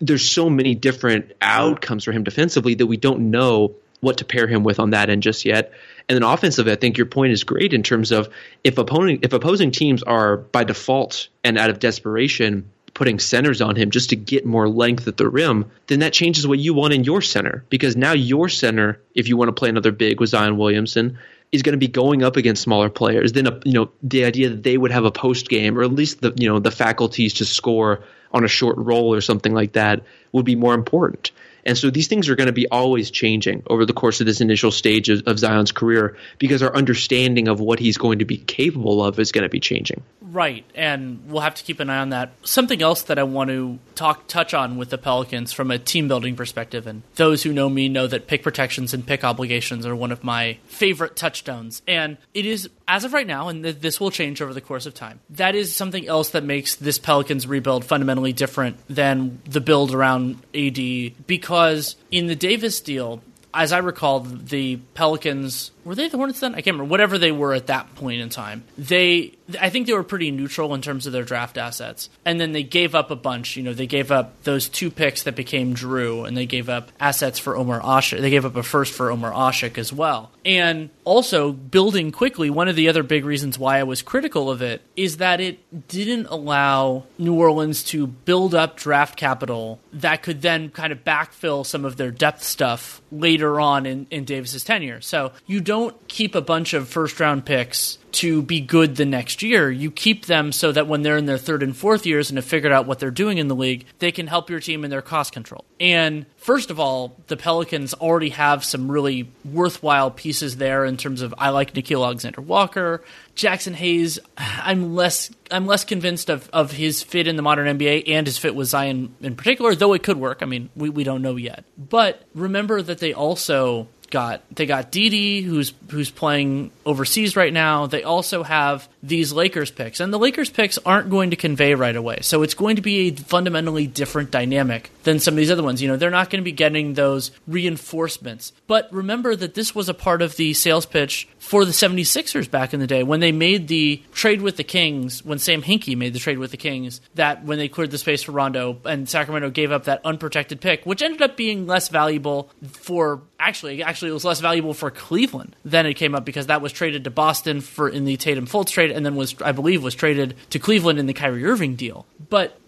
there's so many different outcomes for him defensively that we don't know what to pair him with on that end just yet. And then offensively, I think your point is great in terms of if opponent if opposing teams are by default and out of desperation putting centers on him just to get more length at the rim, then that changes what you want in your center because now your center, if you want to play another big with Zion Williamson, is going to be going up against smaller players. Then you know the idea that they would have a post game or at least the you know the faculties to score on a short roll or something like that would be more important. And so these things are going to be always changing over the course of this initial stage of, of, Zion's career because our understanding of what he's going to be capable of is going to be changing. Right, and we'll have to keep an eye on that. Something else that I want to talk touch on with the Pelicans from a team building perspective, and those who know me know that pick protections and pick obligations are one of my favorite touchstones. And it is as of right now, and th- this will change over the course of time. That is something else that makes this Pelicans rebuild fundamentally different than the build around AD because in the Davis deal, as I recall, the Pelicans were they the Hornets then? I can't remember. Whatever they were at that point in time, they I think they were pretty neutral in terms of their draft assets. And then they gave up a bunch. You know, they gave up those two picks that became Jrue, and they gave up assets for Omer Asik. They gave up a first for Omer Asik as well. And also building quickly. One of the other big reasons why I was critical of it is that it didn't allow New Orleans to build up draft capital that could then kind of backfill some of their depth stuff later on in, in Davis's tenure. So you don't don't keep a bunch of first round picks to be good the next year. You keep them so that when they're in their third and fourth years and have figured out what they're doing in the league, they can help your team in their cost control. And first of all, the Pelicans already have some really worthwhile pieces there in terms of I like Nickeil Alexander Walker. Jaxson Hayes, I'm less I'm less convinced of, of his fit in the modern NBA and his fit with Zion in particular, though it could work. I mean, we, we don't know yet. But remember that they also got they got Didi who's who's playing overseas right now. They also have these Lakers picks, and the Lakers picks aren't going to convey right away. So it's going to be a fundamentally different dynamic than some of these other ones. You know, they're not going to be getting those reinforcements. But remember that this was a part of the sales pitch for the 76ers back in the day when they made the trade with the Kings, when Sam Hinkie made the trade with the Kings, that when they cleared the space for Rondo and Sacramento gave up that unprotected pick, which ended up being less valuable for actually actually it was less valuable for Cleveland than it came up because that was traded to Boston for in the Tatum Fultz trade and then was I believe was traded to Cleveland in the Kyrie Irving deal. But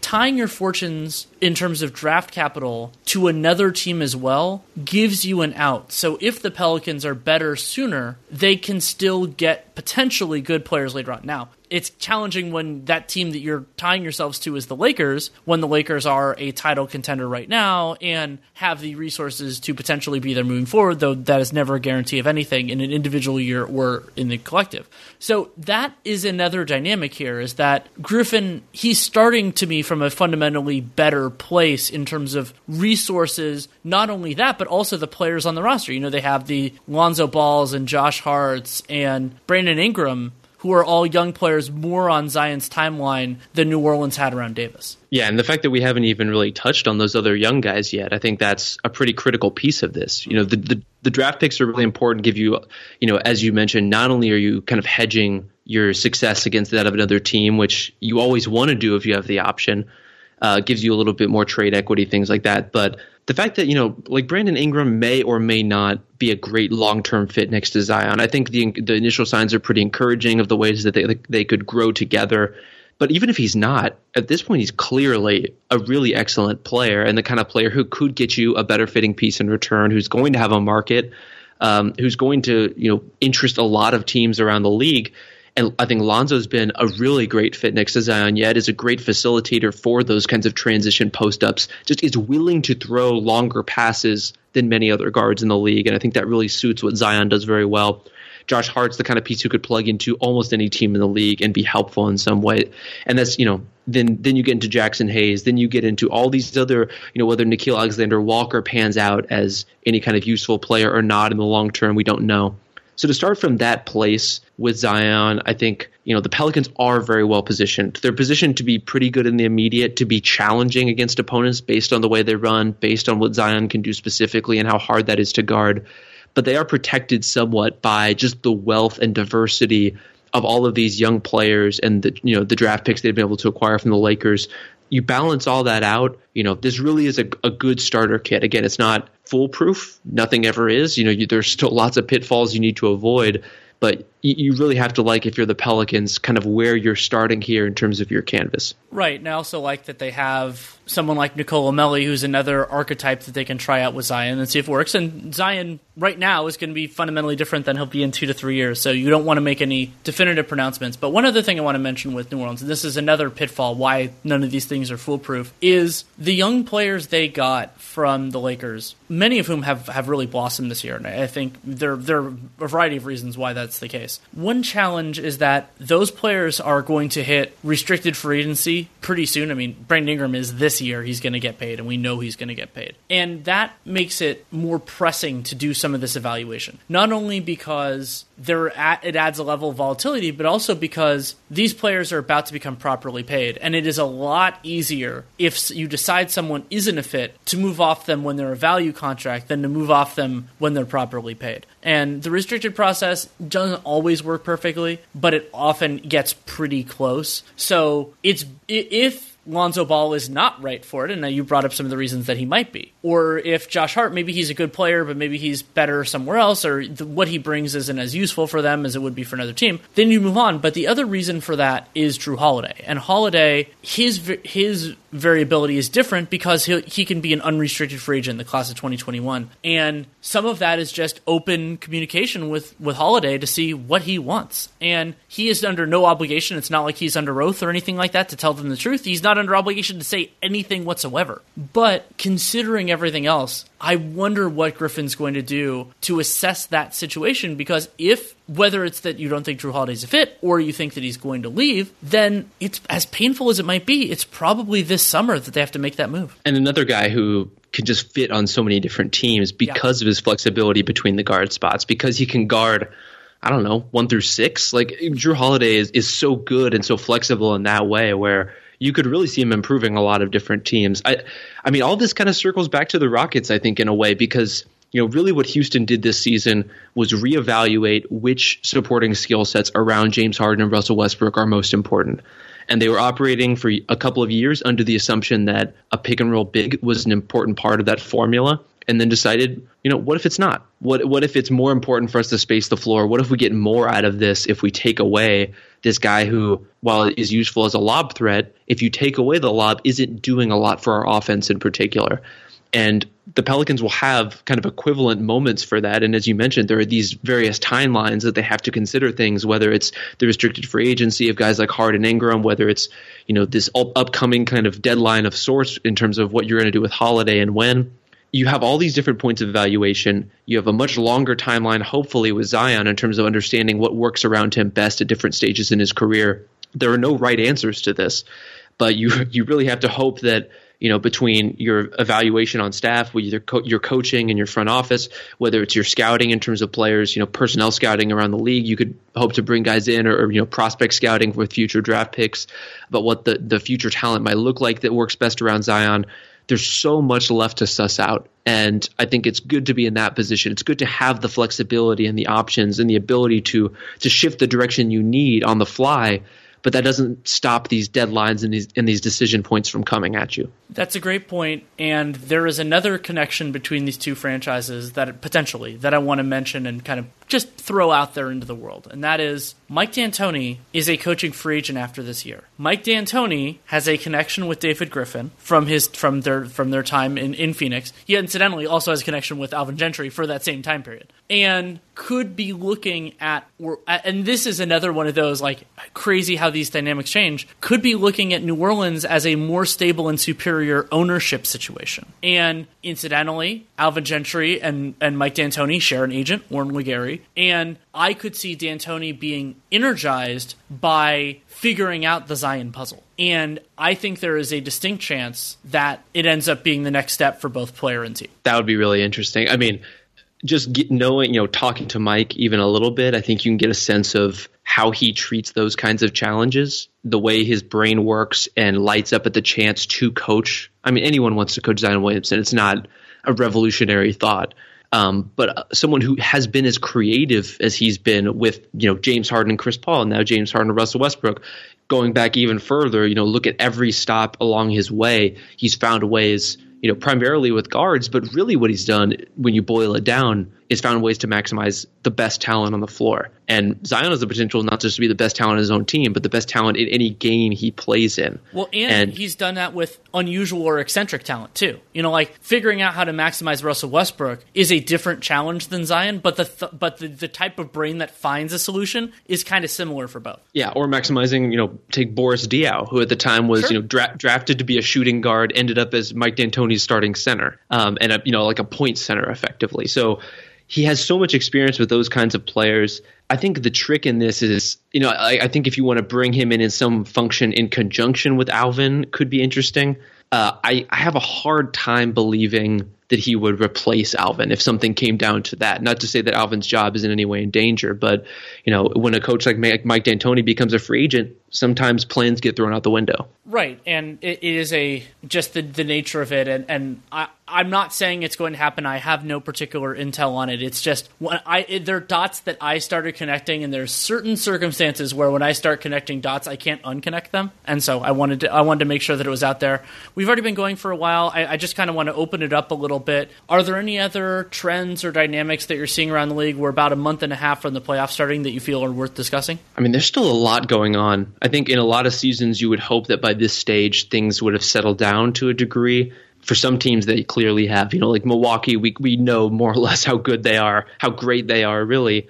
tying your fortunes in terms of draft capital to another team as well gives you an out. So if the Pelicans are better sooner, they can still get potentially good players later on. Now, it's challenging when that team that you're tying yourselves to is the Lakers, when the Lakers are a title contender right now and have the resources to potentially be there moving forward, though that is never a guarantee of anything in an individual year or in the collective. So that is another dynamic here is that Griffin, he's starting to me from a fundamentally better place in terms of resources, not only that, but also the players on the roster. You know, they have the Lonzo Balls and Josh Harts and Brandon Ingram who are all young players more on Zion's timeline than New Orleans had around Davis. Yeah, and the fact that we haven't even really touched on those other young guys yet, I think that's a pretty critical piece of this. You know, the the, the draft picks are really important. Give you, you know, as you mentioned, not only are you kind of hedging your success against that of another team, which you always want to do if you have the option, uh, gives you a little bit more trade equity, things like that. But the fact that you know like Brandon Ingram may or may not be a great long term fit next to Zion. I think the the initial signs are pretty encouraging of the ways that they they could grow together. But even if he's not, at this point, he's clearly a really excellent player and the kind of player who could get you a better fitting piece in return, who's going to have a market, um, who's going to you know interest a lot of teams around the league. And I think Lonzo's been a really great fit next to Zion yet, is a great facilitator for those kinds of transition post ups, just is willing to throw longer passes than many other guards in the league. And I think that really suits what Zion does very well. Josh Hart's the kind of piece who could plug into almost any team in the league and be helpful in some way. And that's, you know, then then you get into Jaxson Hayes, then you get into all these other, you know, whether Nickeil Alexander Walker pans out as any kind of useful player or not in the long term, we don't know. So to start from that place with Zion, I think you know the Pelicans are very well positioned. They're positioned to be pretty good in the immediate, to be challenging against opponents based on the way they run, based on what Zion can do specifically and how hard that is to guard. But they are protected somewhat by just the wealth and diversity of all of these young players and the you know the draft picks they've been able to acquire from the Lakers you balance all that out, you know, this really is a, a good starter kit. Again, it's not foolproof. Nothing ever is. You know, you, there's still lots of pitfalls you need to avoid, but you, really have to like if you're the Pelicans, kind of where you're starting here in terms of your canvas. Right. And I also like that they have someone like Nicolo Melli, who's another archetype that they can try out with Zion and see if it works. And Zion right now is going to be fundamentally different than he'll be in two to three years. So you don't want to make any definitive pronouncements. But one other thing I want to mention with New Orleans, and this is another pitfall why none of these things are foolproof, is the young players they got from the Lakers, many of whom have, have really blossomed this year. And I think there, there are a variety of reasons why that's the case. One challenge is that those players are going to hit restricted free agency pretty soon. I mean, Brandon Ingram is this year, he's going to get paid, and we know he's going to get paid. And that makes it more pressing to do some of this evaluation. Not only because there at, it adds a level of volatility, but also because these players are about to become properly paid. And it is a lot easier if you decide someone isn't a fit to move off them when they're a value contract than to move off them when they're properly paid. And the restricted process doesn't always work perfectly, but it often gets pretty close. So it's if Lonzo Ball is not right for it, and you brought up some of the reasons that he might be. Or if Josh Hart, maybe he's a good player, but maybe he's better somewhere else, or what he brings isn't as useful for them as it would be for another team, then you move on. But the other reason for that is Jrue Holiday. And Holiday, his his variability is different because he he can be an unrestricted free agent in the class of 2021, and some of that is just open communication with with Holiday to see what he wants, and he is under no obligation. It's not like he's under oath or anything like that to tell them the truth. He's not under obligation to say anything whatsoever. But considering everything else, I wonder what Griffin's going to do to assess that situation because if whether it's that you don't think Jrue Holiday's a fit or you think that he's going to leave, then it's as painful as it might be, it's probably this summer that they have to make that move. And another guy who can just fit on so many different teams because yeah. of his flexibility between the guard spots, because he can guard I don't know, one through six. Like Jrue Holiday is, is so good and so flexible in that way where you could really see him improving a lot of different teams. I I mean all this kind of circles back to the Rockets I think in a way because you know really what Houston did this season was reevaluate which supporting skill sets around James Harden and Russell Westbrook are most important. And they were operating for a couple of years under the assumption that a pick and roll big was an important part of that formula and then decided, you know, what if it's not? What what if it's more important for us to space the floor? What if we get more out of this if we take away this guy who, while is useful as a lob threat, if you take away the lob, isn't doing a lot for our offense in particular. And the Pelicans will have kind of equivalent moments for that. And as you mentioned, there are these various timelines that they have to consider things, whether it's the restricted free agency of guys like Harden and Ingram, whether it's, you know, this upcoming kind of deadline of sorts in terms of what you're going to do with Holiday and when. You have all these different points of evaluation. You have a much longer timeline, hopefully, with Zion in terms of understanding what works around him best at different stages in his career. There are no right answers to this, but you you really have to hope that you know, between your evaluation on staff, your co- your coaching and your front office, whether it's your scouting in terms of players, you know, personnel scouting around the league, you could hope to bring guys in, or, or you know, prospect scouting with future draft picks, about what the the future talent might look like that works best around Zion. There's so much left to suss out, and I think it's good to be in that position. It's good to have the flexibility and the options and the ability to to shift the direction you need on the fly but that doesn't stop these deadlines and these and these decision points from coming at you. That's a great point, and there is another connection between these two franchises that potentially that I want to mention and kind of just throw out there into the world, and that is Mike D'Antoni is a coaching free agent after this year. Mike D'Antoni has a connection with David Griffin from his from their from their time in, in Phoenix. He incidentally also has a connection with Alvin Gentry for that same time period, and could be looking at or and this is another one of those like crazy how these dynamics change. Could be looking at New Orleans as a more stable and superior ownership situation. And incidentally, Alvin Gentry and and Mike D'Antoni share an agent, Warren LeGarie and I could see D'Antoni being energized by figuring out the Zion puzzle. And I think there is a distinct chance that it ends up being the next step for both player and team. That would be really interesting. I mean, just get, knowing, you know, talking to Mike even a little bit, I think you can get a sense of how he treats those kinds of challenges, the way his brain works and lights up at the chance to coach. I mean, anyone wants to coach Zion Williamson. It's not a revolutionary thought. Um, but uh, someone who has been as creative as he's been with you know James Harden and Chris Paul, and now James Harden and Russell Westbrook, going back even further, you know, look at every stop along his way. He's found ways, you know, primarily with guards, but really what he's done when you boil it down is found ways to maximize the best talent on the floor. And Zion has the potential not just to be the best talent in his own team, but the best talent in any game he plays in. Well, and, and, he's done that with unusual or eccentric talent too. You know, like figuring out how to maximize Russell Westbrook is a different challenge than Zion, but the th- but the, the type of brain that finds a solution is kind of similar for both. Yeah, or maximizing. You know, take Boris Diaw, who at the time was sure. you know dra- drafted to be a shooting guard, ended up as Mike D'Antoni's starting center, um, and a, you know like a point center effectively. So he has so much experience with those kinds of players. I think the trick in this is, you know, I, I think if you want to bring him in in some function in conjunction with Alvin, could be interesting. Uh, I, I have a hard time believing that he would replace Alvin if something came down to that. Not to say that Alvin's job is in any way in danger, but you know, when a coach like Mike D'Antoni becomes a free agent, sometimes plans get thrown out the window. Right, and it, is a just the, the nature of it, and and I, I'm not saying it's going to happen. I have no particular intel on it. It's just when I it, there are dots that I started connecting, and there's certain circumstances where when I start connecting dots, I can't unconnect them, and so I wanted to I wanted to make sure that it was out there. We've already been going for a while. I, I just kind of want to open it up a little bit. Are there any other trends or dynamics that you're seeing around the league? We're about a month and a half from the playoff starting that you feel are worth discussing. I mean, there's still a lot going on. I think in a lot of seasons, you would hope that by this stage things would have settled down to a degree. For some teams, they clearly have. You know, like Milwaukee, we we know more or less how good they are, how great they are, really.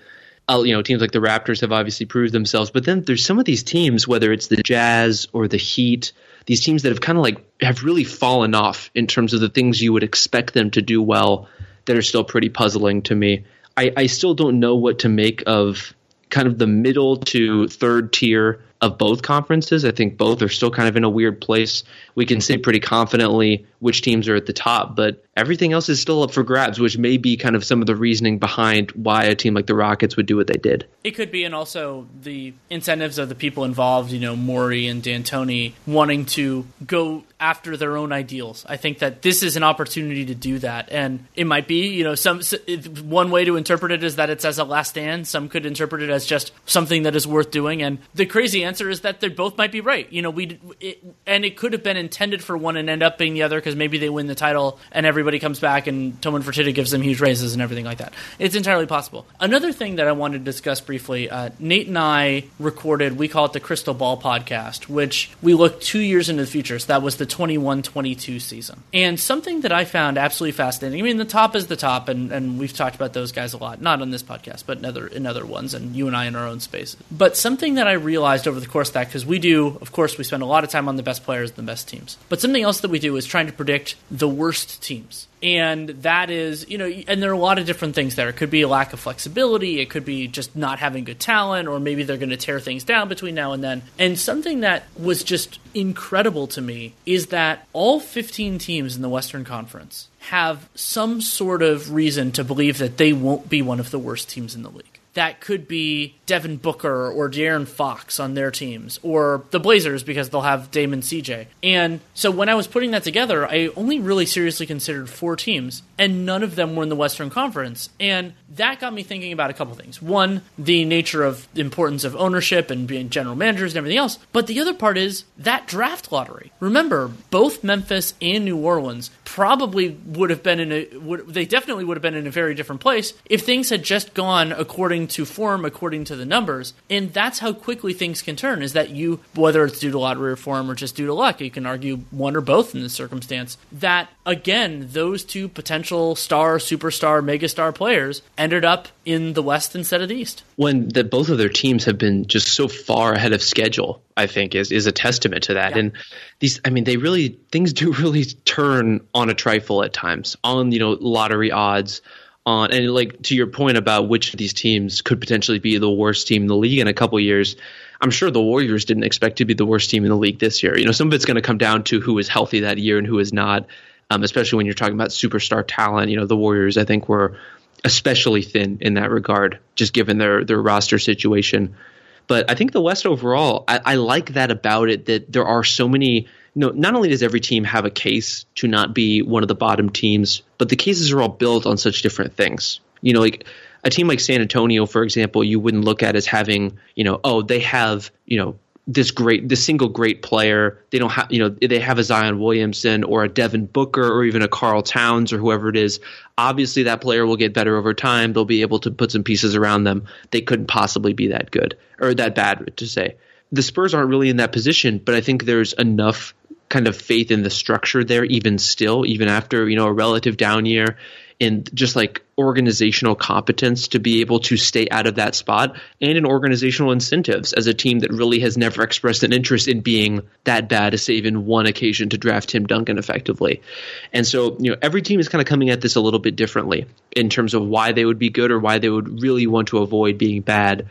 Uh, you know, teams like the Raptors have obviously proved themselves. But then there's some of these teams, whether it's the Jazz or the Heat, these teams that have kind of like have really fallen off in terms of the things you would expect them to do well that are still pretty puzzling to me. I, I still don't know what to make of kind of the middle to third tier of both conferences. I think both are still kind of in a weird place. We can say pretty confidently which teams are at the top, but everything else is still up for grabs, which may be kind of some of the reasoning behind why a team like the Rockets would do what they did. It could be, and also the incentives of the people involved, you know, Morey and D'Antoni wanting to go after their own ideals. I think that this is an opportunity to do that, and it might be, you know, some one way to interpret it is that it's as a last stand. Some could interpret it as just something that is worth doing, and the crazy answer is that they both might be right. You know, we and it could have been intended for one and end up being the other because maybe they win the title and everybody everybody comes back and Tillman Fertitta gives them huge raises and everything like that. It's entirely possible. Another thing that I wanted to discuss briefly, uh, Nate and I recorded, we call it the Crystal Ball podcast, which we look two years into the future. So that was the 21 22 season. And something that I found absolutely fascinating, I mean, the top is the top, and, and we've talked about those guys a lot, not on this podcast, but in other, in other ones, and you and I in our own spaces. But something that I realized over the course of that, because we do, of course, we spend a lot of time on the best players and the best teams. But something else that we do is trying to predict the worst teams and that is you know and there are a lot of different things there. It could be a lack of flexibility. It could be just not having good talent or maybe they're going to tear things down between now and then. And something that was just incredible to me is that all 15 teams in the western conference have some sort of reason to believe that they won't be one of the worst teams in the league that could be Devin Booker or De'Aaron Fox on their teams, or the Blazers because they'll have Damon CJ. And so when I was putting that together, I only really seriously considered four teams, and none of them were in the Western Conference. And that got me thinking about a couple things. One, the nature of the importance of ownership and being general managers and everything else. But the other part is that draft lottery. Remember, both Memphis and New Orleans probably would have been in a would, they definitely would have been in a very different place if things had just gone according to form, according to the numbers. And that's how quickly things can turn. Is that you whether it's due to lottery reform or just due to luck, you can argue one or both in this circumstance. That again, those two potential star, superstar, megastar players ended up in the West instead of the East. When that both of their teams have been just so far ahead of schedule, I think is is a testament to that. Yeah. And these, I mean, they really things do really turn on a trifle at times on you know lottery odds. On, and like to your point about which of these teams could potentially be the worst team in the league in a couple years, I'm sure the Warriors didn't expect to be the worst team in the league this year. You know, some of it's going to come down to who is healthy that year and who is not um, especially when you're talking about superstar talent. You know, the Warriors, I think, were especially thin in that regard, just given their their roster situation. But I think the West overall, I, I like that about it that there are so many. Know, not only does every team have a case to not be one of the bottom teams, but the cases are all built on such different things. You know, like a team like San Antonio, for example, you wouldn't look at as having, you know, oh, they have, you know, this great this single great player. They don't have you know they have a Zion Williamson or a Devin Booker or even a Karl Towns or whoever it is. Obviously, that player will get better over time. They'll be able to put some pieces around them. They couldn't possibly be that good or that bad to say. The Spurs aren't really in that position, but I think there's enough kind of faith in the structure there, even still, even after you know a relative down year and just like organizational competence to be able to stay out of that spot and in organizational incentives as a team that really has never expressed an interest in being that bad to save in one occasion to draft Tim Duncan effectively. And so, you know, every team is kind of coming at this a little bit differently in terms of why they would be good or why they would really want to avoid being bad.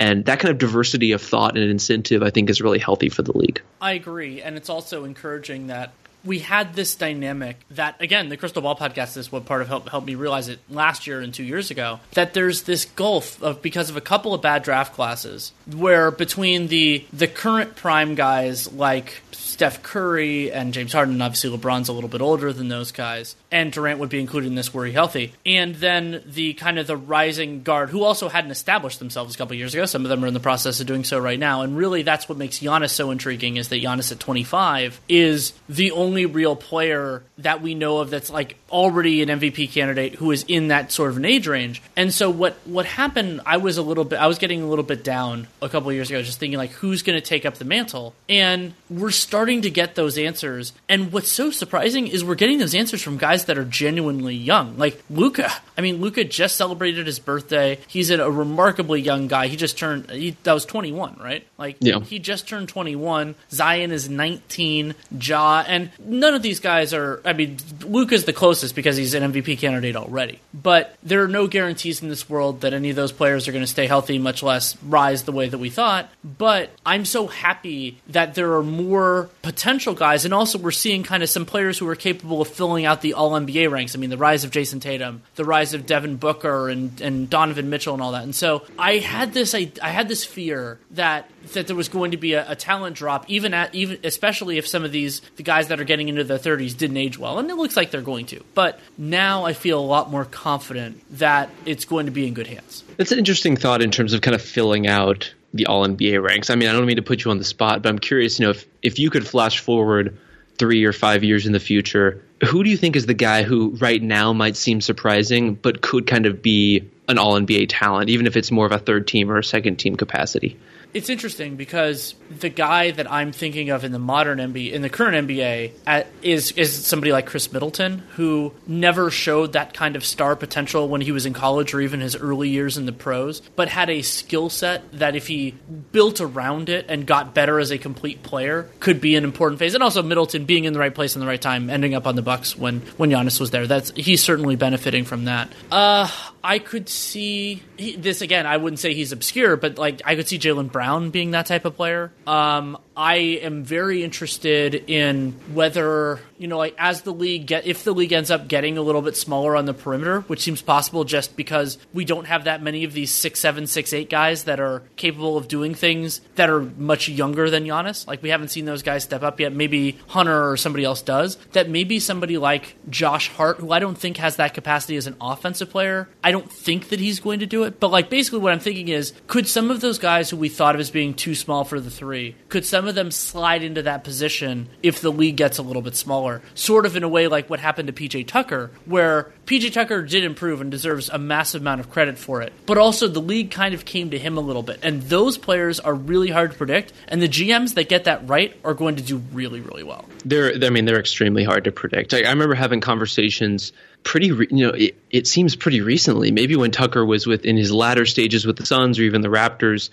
And that kind of diversity of thought and incentive, I think, is really healthy for the league. I agree. And it's also encouraging that we had this dynamic that again the crystal ball podcast is what part of help helped me realize it last year and two years ago that there's this gulf of because of a couple of bad draft classes where between the the current prime guys like Steph Curry and James Harden. Obviously, LeBron's a little bit older than those guys, and Durant would be included in this were he healthy. And then the kind of the rising guard who also hadn't established themselves a couple years ago. Some of them are in the process of doing so right now. And really, that's what makes Giannis so intriguing is that Giannis at 25 is the only real player that we know of that's like already an MVP candidate who is in that sort of an age range. And so what what happened? I was a little bit I was getting a little bit down a couple years ago, just thinking like who's going to take up the mantle, and we're starting to get those answers. And what's so surprising is we're getting those answers from guys that are genuinely young, like Luka. I mean, Luka just celebrated his birthday. He's a, remarkably young guy. He just turned he, that was 21, right? Like yeah. he just turned 21. Zion is 19. Ja and none of these guys are. I mean, Luka's the closest because he's an MVP candidate already. But there are no guarantees in this world that any of those players are going to stay healthy, much less rise the way that we thought. But I'm so happy that there are more potential guys, and also we're seeing kind of some players who are capable of filling out the All NBA ranks. I mean, the rise of Jayson Tatum, the rise of Devin Booker, and and Donovan Mitchell, and all that. And so I had this I, I had this fear that that there was going to be a, a, talent drop, even at even especially if some of these the guys that are getting into their 30s didn't age well, and it looks like they're going to. But now I feel a lot more confident that it's going to be in good hands. That's an interesting thought in terms of kind of filling out the All NBA ranks. I mean, I don't mean to put you on the spot, but I'm curious, you know, if if you could flash forward three or five years in the future who do you think is the guy who right now might seem surprising, but could kind of be an All NBA talent, even if it's more of a third team or a second team capacity? It's interesting because the guy that I'm thinking of in the modern NBA, in the current NBA, at, is is somebody like Khris Middleton, who never showed that kind of star potential when he was in college or even his early years in the pros, but had a skill set that if he built around it and got better as a complete player, could be an important phase. And also Middleton being in the right place in the right time, ending up on the Bucks when when Giannis was there. That's he's certainly benefiting from that. Uh, I could see he, this again. I wouldn't say he's obscure, but like I could see Jaylen Brown being that type of player. Um, I am very interested in whether you know, like as the league get if the league ends up getting a little bit smaller on the perimeter, which seems possible just because we don't have that many of these six seven six eight guys that are capable of doing things that are much younger than Giannis. Like we haven't seen those guys step up yet. Maybe Hunter or somebody else does. That maybe somebody like Josh Hart, who I don't think has that capacity as an offensive player. I don't think that he's going to do it. But like basically what I'm thinking is, could some of those guys who we thought of as being too small for the three, could some of them slide into that position if the league gets a little bit smaller? sort of in a way like what happened to PJ Tucker, where PJ Tucker did improve and deserves a massive amount of credit for it. But also the league kind of came to him a little bit. And those players are really hard to predict, and the GMs that get that right are going to do really, really well. They're, I mean, they're extremely hard to predict. I, I remember having conversations pretty, re- you know, it, it seems pretty recently, maybe when Tucker was within his latter stages with the Suns or even the Raptors,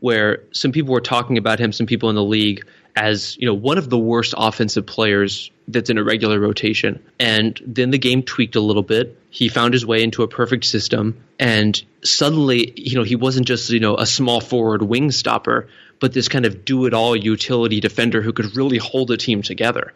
where some people were talking about him, some people in the league, as you know one of the worst offensive players that's in a regular rotation. And then the game tweaked a little bit. He found his way into a perfect system, and suddenly, you know, he wasn't just you know a small forward wing stopper, but this kind of do it all utility defender who could really hold a team together.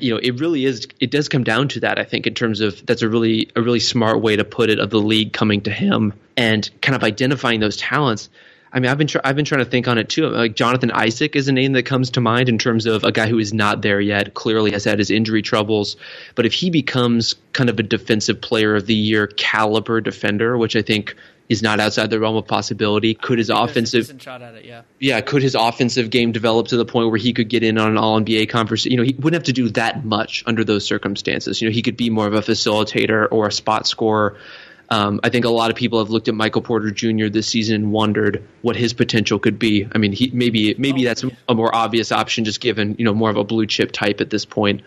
You know, it really is. It does come down to that. I think in terms of that's a really a really smart way to put it of the league coming to him and kind of identifying those talents. I mean, I've been tr- I've been trying to think on it too. Like Jonathan Isaac is a name that comes to mind in terms of a guy who is not there yet. Clearly has had his injury troubles, but if he becomes kind of a defensive player of the year caliber defender, which I think is not outside the realm of possibility, could his offensive shot at it, yeah, yeah, could his offensive game develop to the point where he could get in on an All NBA conversation? You know, he wouldn't have to do that much under those circumstances. You know, he could be more of a facilitator or a spot scorer. Um, I think a lot of people have looked at Michael Porter Jr. this season and wondered what his potential could be. I mean, he maybe maybe that's a more obvious option, just given you know more of a blue chip type at this point.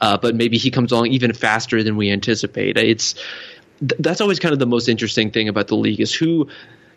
Uh, but maybe he comes along even faster than we anticipate. It's th- that's always kind of the most interesting thing about the league is who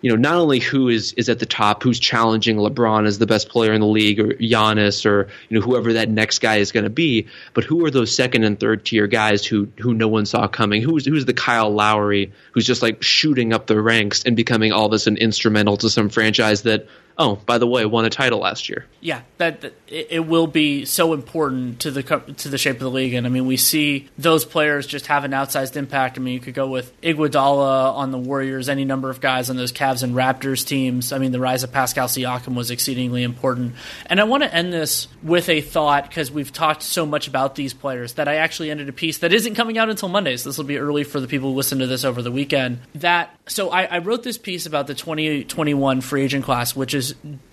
you know, not only who is is at the top, who's challenging LeBron as the best player in the league, or Giannis, or you know whoever that next guy is going to be, but who are those second and third tier guys who who no one saw coming? Who's who's the Kyle Lowry who's just like shooting up the ranks and becoming all of a sudden instrumental to some franchise that oh, by the way, won a title last year. Yeah, that, that it, will be so important to the to the shape of the league, and I mean we see those players just have an outsized impact. I mean you could go with Iguodala on the Warriors, any number of guys on those Cavs and Raptors teams. I mean the rise of Pascal Siakam was exceedingly important, and I want to end this with a thought because we've talked so much about these players that I actually ended a piece that isn't coming out until Monday, so this will be early for the people who listen to this over the weekend. That so I, I wrote this piece about the 2021 free agent class, which is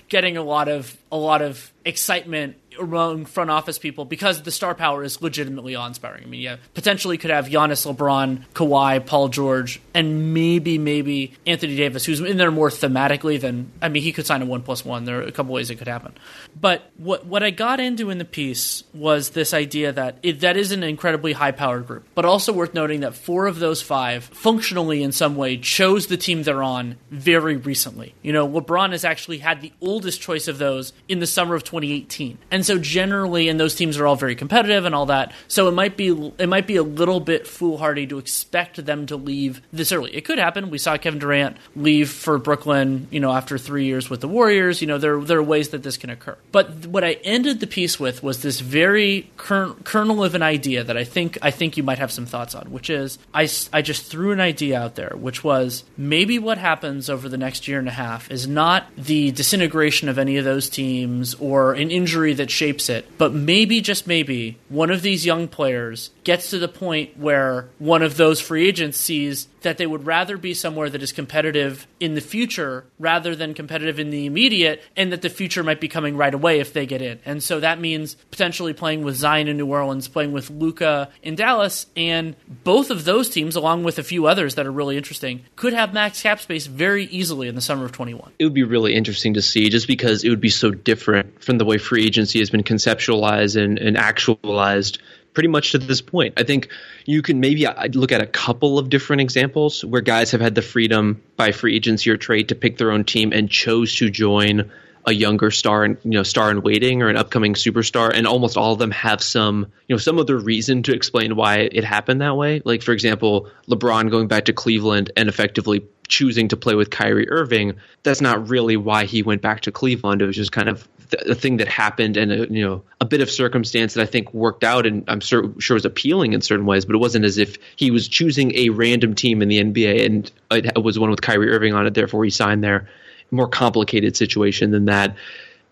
getting a lot of a lot of excitement among front office people because the star power is legitimately awe-inspiring. I mean, yeah, potentially could have Giannis, LeBron, Kawhi, Paul George, and maybe maybe Anthony Davis, who's in there more thematically than I mean, he could sign a one plus one. There are a couple ways it could happen. But what what I got into in the piece was this idea that it, that is an incredibly high powered group, but also worth noting that four of those five functionally in some way chose the team they're on very recently. You know, LeBron has actually had the oldest choice of those in the summer of 2018, and so generally, and those teams are all very competitive and all that. So it might be it might be a little bit foolhardy to expect them to leave this early. It could happen. We saw Kevin Durant leave for Brooklyn, you know, after three years with the Warriors. You know, there there are ways that this can occur. But what I ended the piece with was this very kernel of an idea that I think I think you might have some thoughts on, which is I I just threw an idea out there, which was maybe what happens over the next year and a half is not the disintegration of any of those teams or an injury that shapes it, but maybe just maybe one of these young players gets to the point where one of those free agents sees that they would rather be somewhere that is competitive in the future rather than competitive in the immediate, and that the future might be coming right away if they get in. And so that means potentially playing with Zion in New Orleans, playing with Luka in Dallas, and both of those teams, along with a few others that are really interesting, could have max cap space very easily in the summer of 21. It would be really interesting to see just because it would be so different from the way free agency has been conceptualized and, and actualized pretty much to this point. I think you can maybe uh, look at a couple of different examples where guys have had the freedom by free agency or trade to pick their own team and chose to join a younger star and you know star in waiting or an upcoming superstar. And almost all of them have some you know some other reason to explain why it happened that way. Like for example LeBron going back to Cleveland and effectively choosing to play with Kyrie Irving that's not really why he went back to Cleveland. It was just kind of a thing that happened and a, you know a bit of circumstance that I think worked out and I'm sure, sure was appealing in certain ways, but it wasn't as if he was choosing a random team in the NBA and it was one with Kyrie Irving on it, therefore he signed there more complicated situation than that.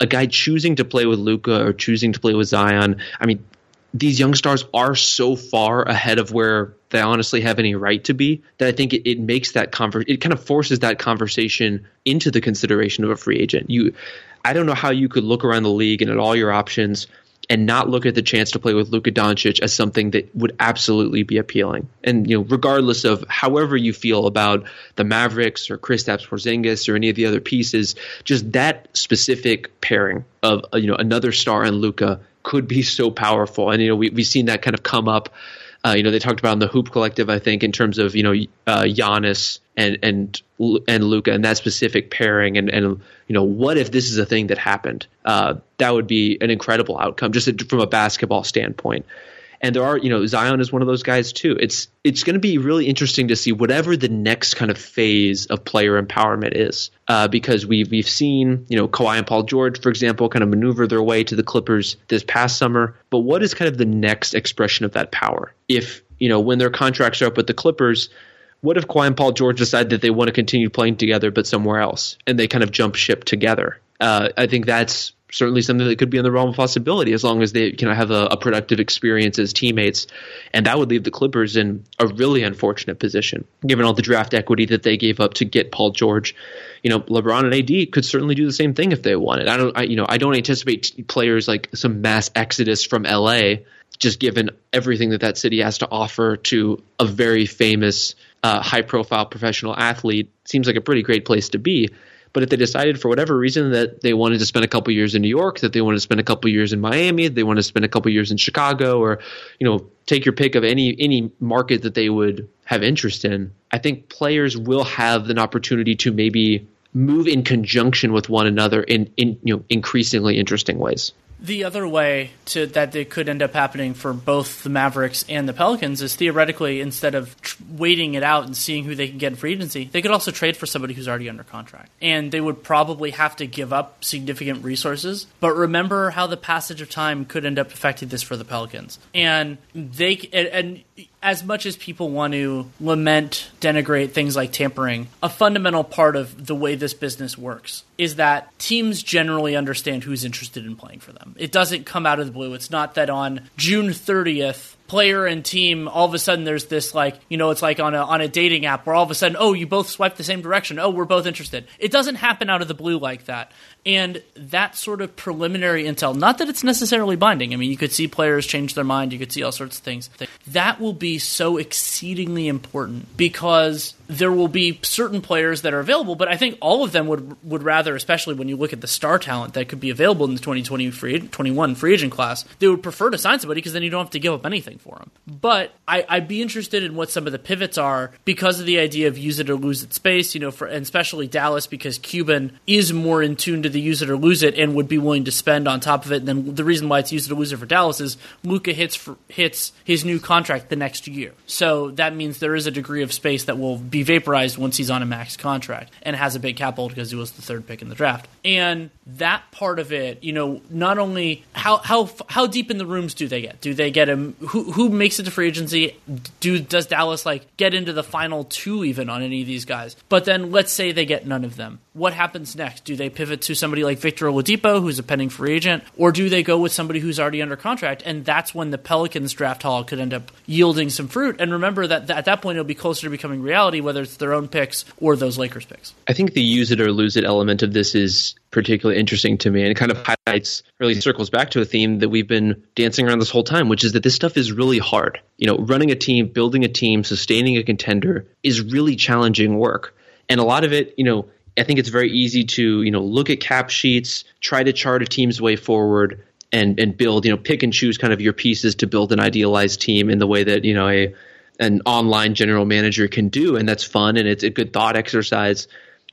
A guy choosing to play with Luka or choosing to play with Zion. I mean, these young stars are so far ahead of where they honestly have any right to be that I think it, it makes that conver- it kind of forces that conversation into the consideration of a free agent. You, I don't know how you could look around the league and at all your options and not look at the chance to play with Luka Doncic as something that would absolutely be appealing. And you know, regardless of however you feel about the Mavericks or Kristaps Porzingis or any of the other pieces, just that specific pairing of you know another star and Luka could be so powerful. And you know, we we've seen that kind of come up. Uh, you know, they talked about in the Hoop Collective, I think, in terms of you know uh, Giannis and and and Luka and that specific pairing and and you know what if this is a thing that happened? Uh, that would be an incredible outcome just from a basketball standpoint and there are you know Zion is one of those guys too. It's it's going to be really interesting to see whatever the next kind of phase of player empowerment is. Uh, because we've we've seen you know Kawhi and Paul George for example kind of maneuver their way to the Clippers this past summer. But what is kind of the next expression of that power? If you know when their contracts are up with the Clippers what if Kawhi and Paul George decide that they want to continue playing together but somewhere else and they kind of jump ship together? Uh, I think that's certainly something that could be in the realm of possibility as long as they can have a, a, productive experience as teammates. And that would leave the Clippers in a really unfortunate position, given all the draft equity that they gave up to get Paul George. You know, LeBron and AD could certainly do the same thing if they wanted. I don't, I, you know, I don't anticipate players like some mass exodus from LA, just given everything that that city has to offer to a very famous uh, high profile professional athlete seems like a pretty great place to be. But if they decided for whatever reason that they wanted to spend a couple years in New York, that they wanted to spend a couple years in Miami, they want to spend a couple years in Chicago, or you know, take your pick of any any market that they would have interest in, I think players will have an opportunity to maybe move in conjunction with one another in, in you know increasingly interesting ways. The other way to that it could end up happening for both the Mavericks and the Pelicans is theoretically instead of tr- waiting it out and seeing who they can get in free agency, they could also trade for somebody who's already under contract, and they would probably have to give up significant resources. But remember how the passage of time could end up affecting this for the Pelicans, and they and, and as much as people want to lament, denigrate things like tampering, a fundamental part of the way this business works is that teams generally understand who's interested in playing for them. It doesn't come out of the blue. It's not that on June 30th, player and team all of a sudden there's this like you know it's like on a on a dating app where all of a sudden oh you both swipe the same direction. Oh we're both interested. It doesn't happen out of the blue like that. And that sort of preliminary intel not that it's necessarily binding. I mean you could see players change their mind. You could see all sorts of things. That will be so exceedingly important because there will be certain players that are available, but I think all of them would would rather, especially when you look at the star talent that could be available in the 2020 free 21 free agent class, they would prefer to sign somebody because then you don't have to give up anything for them. But I, would be interested in what some of the pivots are because of the idea of use it or lose it space, you know, for and especially Dallas because Cuban is more in tune to the use it or lose it and would be willing to spend on top of it. And then the reason why it's use it or lose it for Dallas is Luka hits for, hits his new contract the next year, so that means there is a degree of space that will be vaporized once he's on a max contract and has a big cap hold because he was the third pick in the draft. And that part of it, you know, not only how how how deep in the rooms do they get? Do they get him? Who who makes it to free agency? Do does Dallas like get into the final two even on any of these guys? But then let's say they get none of them what happens next? Do they pivot to somebody like Victor Oladipo, who's a pending free agent, or do they go with somebody who's already under contract? And that's when the Pelicans draft haul could end up yielding some fruit. And remember that at that point it'll be closer to becoming reality, whether it's their own picks or those Lakers picks. I think the use it or lose it element of this is particularly interesting to me and it kind of highlights really circles back to a theme that we've been dancing around this whole time which is that this stuff is really hard. You know running a team building a team sustaining a contender is really challenging work. And a lot of it you know I think it's very easy to you know look at cap sheets, try to chart a team's way forward, and and build you know pick and choose kind of your pieces to build an idealized team in the way that you know a an online general manager can do, and that's fun and it's a good thought exercise.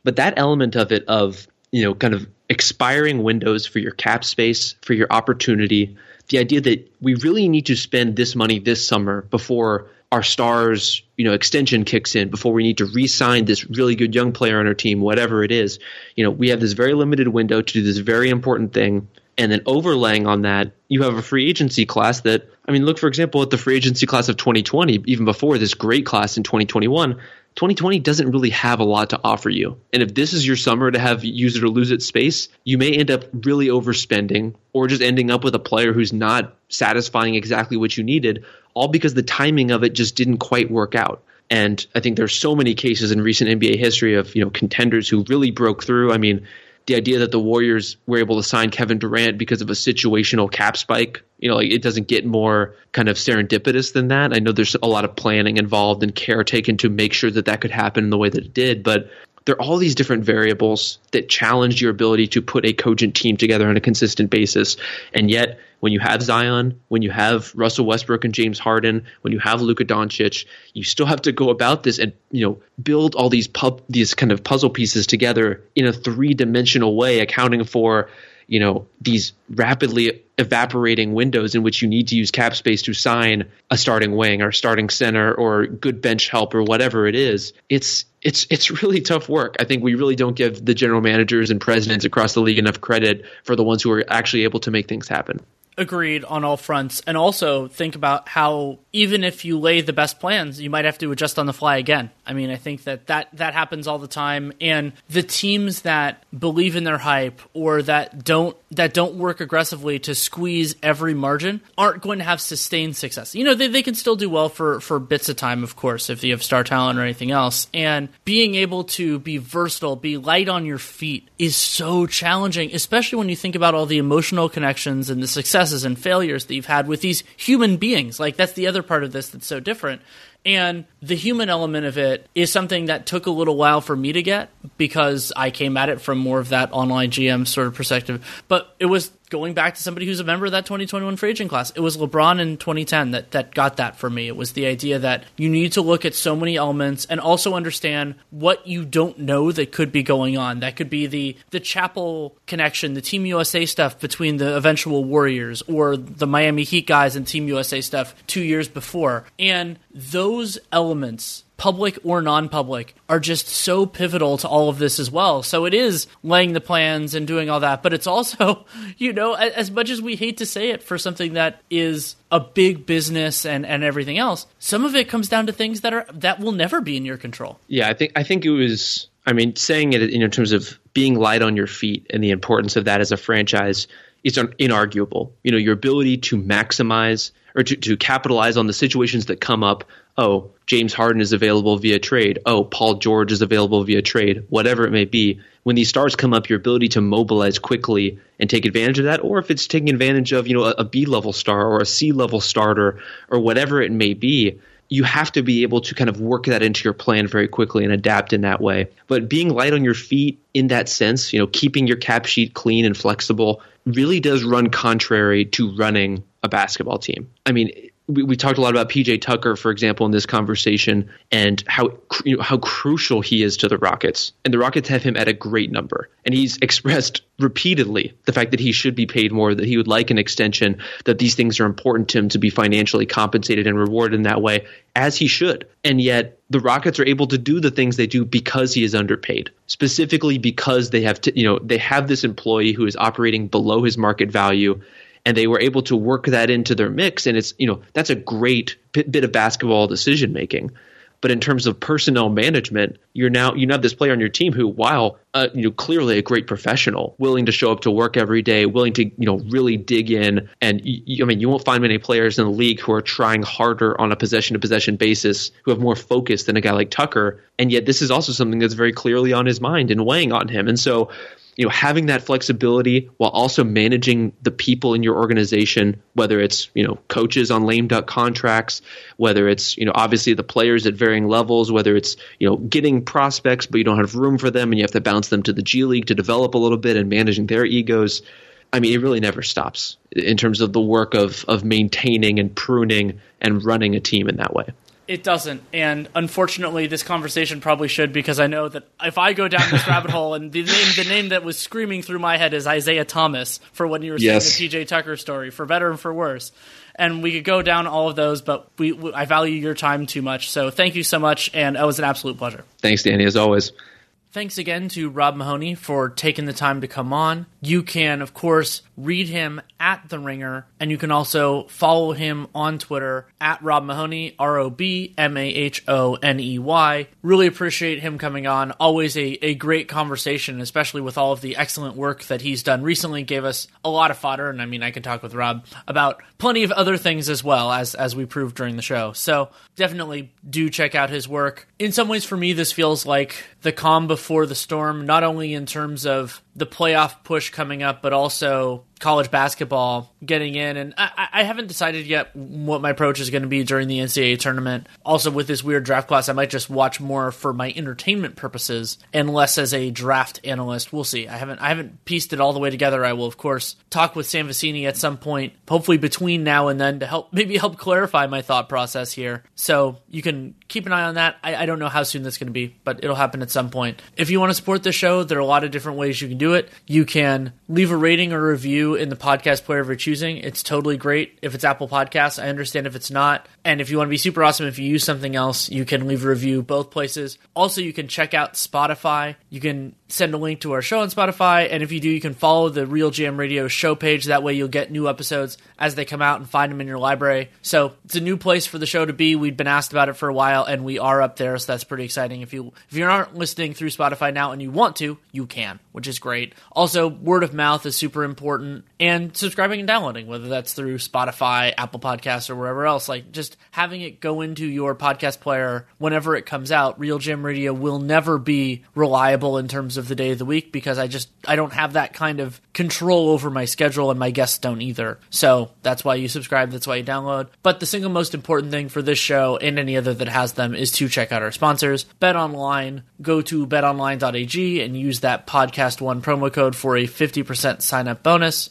But that element of it of you know kind of expiring windows for your cap space for your opportunity, the idea that we really need to spend this money this summer before our stars, you know, extension kicks in before we need to re-sign this really good young player on our team, whatever it is. You know, we have this very limited window to do this very important thing. And then overlaying on that, you have a free agency class that, I mean, look, for example, at the free agency class of 2020, even before this great class in 2021, 2020 doesn't really have a lot to offer you. And if this is your summer to have use it or lose it space, you may end up really overspending or just ending up with a player who's not satisfying exactly what you needed, all because the timing of it just didn't quite work out. And I think there's so many cases in recent NBA history of, you know, contenders who really broke through. I mean, the idea that the Warriors were able to sign Kevin Durant because of a situational cap spike, you know, like it doesn't get more kind of serendipitous than that. I know there's a lot of planning involved and care taken to make sure that that could happen in the way that it did, but there are all these different variables that challenge your ability to put a cogent team together on a consistent basis. And yet, when you have Zion, when you have Russell Westbrook and James Harden, when you have Luka Doncic, you still have to go about this and you know build all these pub these kind of puzzle pieces together in a three dimensional way, accounting for you know these rapidly evaporating windows in which you need to use cap space to sign a starting wing or starting center or good bench help or whatever it is. It's it's it's really tough work. I think we really don't give the general managers and presidents across the league enough credit for the ones who are actually able to make things happen agreed on all fronts. And also think about how even if you lay the best plans you might have to adjust on the fly again. I mean i think that that, that happens all the time. And the teams that believe in their hype or that don't that don't work aggressively to squeeze every margin aren't going to have sustained success you know they, they can still do well for for bits of time of course if you have star talent or anything else and being able to be versatile be light on your feet is so challenging especially when you think about all the emotional connections and the successes and failures that you've had with these human beings. Like that's the other part of this that's so different. And the human element of it is something that took a little while for me to get because I came at it from more of that online GM sort of perspective. But it was going back to somebody who's a member of that 2021 free agent class. It was LeBron in 2010 that, that got that for me. It was the idea that you need to look at so many elements and also understand what you don't know that could be going on. That could be the, the Chapel connection, the Team USA stuff between the eventual Warriors or the Miami Heat guys and Team USA stuff two years before. And those elements public or non-public, are just so pivotal to all of this as well. So it is laying the plans and doing all that, but it's also, you know, as much as we hate to say it for something that is a big business and, and everything else, some of it comes down to things that are that will never be in your control. Yeah, I think I think it was I mean, saying it in terms of being light on your feet and the importance of that as a franchise is inarguable. You know, your ability to maximize or to, to capitalize on the situations that come up oh, James Harden is available via trade. Oh, Paul George is available via trade. Whatever it may be, when these stars come up, your ability to mobilize quickly and take advantage of that, or if it's taking advantage of you know a, a B level star or a C level starter or whatever it may be, you have to be able to kind of work that into your plan very quickly and adapt in that way. But being light on your feet in that sense, you know, keeping your cap sheet clean and flexible really does run contrary to running a basketball team. I mean, we, we talked a lot about PJ Tucker, for example, in this conversation, and how you know, how crucial he is to the Rockets. And the Rockets have him at a great number, and he's expressed repeatedly the fact that he should be paid more, that he would like an extension, that these things are important to him to be financially compensated and rewarded in that way, as he should. And yet, the Rockets are able to do the things they do because he is underpaid, specifically because they have you know they have this employee who is operating below his market value and they were able to work that into their mix. And it's you know that's a great bit, bit of basketball decision making But in terms of personnel management, you're now you have this player on your team who, while uh, you know clearly a great professional, willing to show up to work every day, willing to you know really dig in, and you, I mean you won't find many players in the league who are trying harder on a possession to possession basis, who have more focus than a guy like Tucker, and yet this is also something that's very clearly on his mind and weighing on him, and so you know having that flexibility while also managing the people in your organization whether it's you know coaches on lame duck contracts whether it's you know obviously the players at varying levels whether it's you know getting prospects but you don't have room for them and you have to bounce them to the G League to develop a little bit and managing their egos I mean, it really never stops in terms of the work of of maintaining and pruning and running a team in that way. It doesn't, and unfortunately, this conversation probably should because I know that if I go down this rabbit hole, and the name the name that was screaming through my head is Isaiah Thomas for when you were yes. saying the PJ Tucker story, for better and for worse. And we could go down all of those, but we, we I value your time too much, so thank you so much, and it was an absolute pleasure. Thanks, Danny, as always. Thanks again to Rob Mahoney for taking the time to come on. You can, of course, read him at The Ringer, and you can also follow him on Twitter at Rob Mahoney, R O B M A H O N E Y. Really appreciate him coming on. Always a, a great conversation, especially with all of the excellent work that he's done recently. Gave us a lot of fodder, and I mean, I can talk with Rob about plenty of other things as well, as, as we proved during the show. So definitely do check out his work. In some ways, for me, this feels like the calm before the storm, not only in terms of the playoff push coming up, but also college basketball getting in. And I, I haven't decided yet what my approach is going to be during the NCAA tournament. Also, with this weird draft class, I might just watch more for my entertainment purposes and less as a draft analyst. We'll see. I haven't I haven't pieced it all the way together. I will, of course, talk with Sam Vecenie at some point, hopefully between now and then, to help maybe help clarify my thought process here. So you can keep an eye on that. I, I don't know how soon that's going to be, but it'll happen at some point. If you want to support the show, there are a lot of different ways you can do it. You can leave a rating or review in the podcast player of your choosing. It's totally great. If it's Apple Podcasts, I understand if it's not. And if you want to be super awesome, if you use something else, you can leave a review both places. Also, you can check out Spotify. You can send a link to our show on Spotify. And if you do, you can follow the RealGM Radio show page. That way, you'll get new episodes as they come out and find them in your library. So it's a new place for the show to be. We've been asked about it for a while, and we are up there. So that's pretty exciting. If you if you aren't listening through Spotify now and you want to, you can, which is great. Also, word of mouth is super important, and subscribing and downloading, whether that's through Spotify, Apple Podcasts, or wherever else. Like just having it go into your podcast player whenever it comes out. RealGM Radio will never be reliable in terms of the day of the week because I just I don't have that kind of control over my schedule, and my guests don't either. So that's why you subscribe. That's why you download. But the single most important thing for this show and any other that has them is to check out our sponsors. Bet Online. Go to betonline.ag and use that podcast one promo code for a 50% sign up bonus.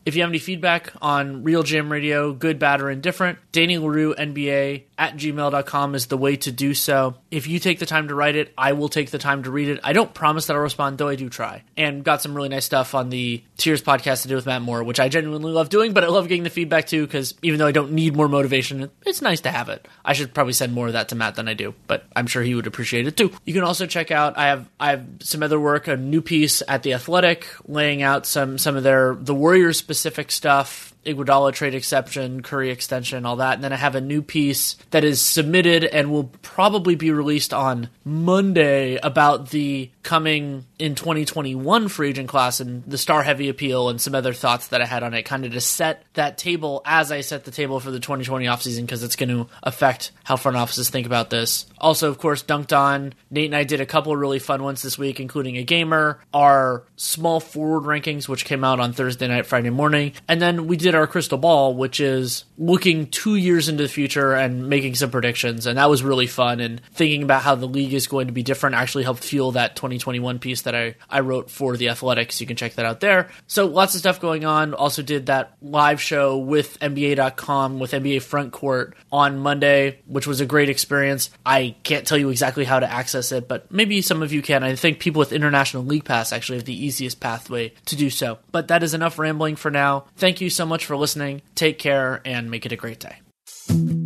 If you have any feedback on RealGM Radio, good, bad, or indifferent, Danny Leroux NBA at gmail.com is the way to do so. If you take the time to write it, I will take the time to read it. I don't promise that I'll respond, though I do try. And got some really nice stuff on the Tears podcast to do with Matt Moore, which I genuinely love doing, but I love getting the feedback too, because even though I don't need more motivation, it's nice to have it. I should probably send more of that to Matt than I do, but I'm sure he would appreciate it too. You can also check out I have I have some other work, a new piece at the Athletic, laying out some some of their the Warriors specific stuff Iguodala trade exception, Curry extension, all that. And then I have a new piece that is submitted and will probably be released on Monday about the coming in 2021 free agent class and the star heavy appeal and some other thoughts that I had on it, kind of to set that table as I set the table for the 2020 offseason because it's going to affect how front offices think about this. Also, of course, Dunked On. Nate and I did a couple really fun ones this week, including a gamer, our small forward rankings, which came out on Thursday night, Friday morning, and then we did our crystal ball, which is looking two years into the future and making some predictions. And that was really fun. And thinking about how the league is going to be different actually helped fuel that 2021 piece that I, I wrote for the Athletics. You can check that out there. So lots of stuff going on. Also did that live show with NBA.com with NBA Front Court on Monday, which was a great experience. I can't tell you exactly how to access it, but maybe some of you can. I think people with International League Pass actually have the easiest pathway to do so. But that is enough rambling for now. Thank you so much for listening. Take care and make it a great day.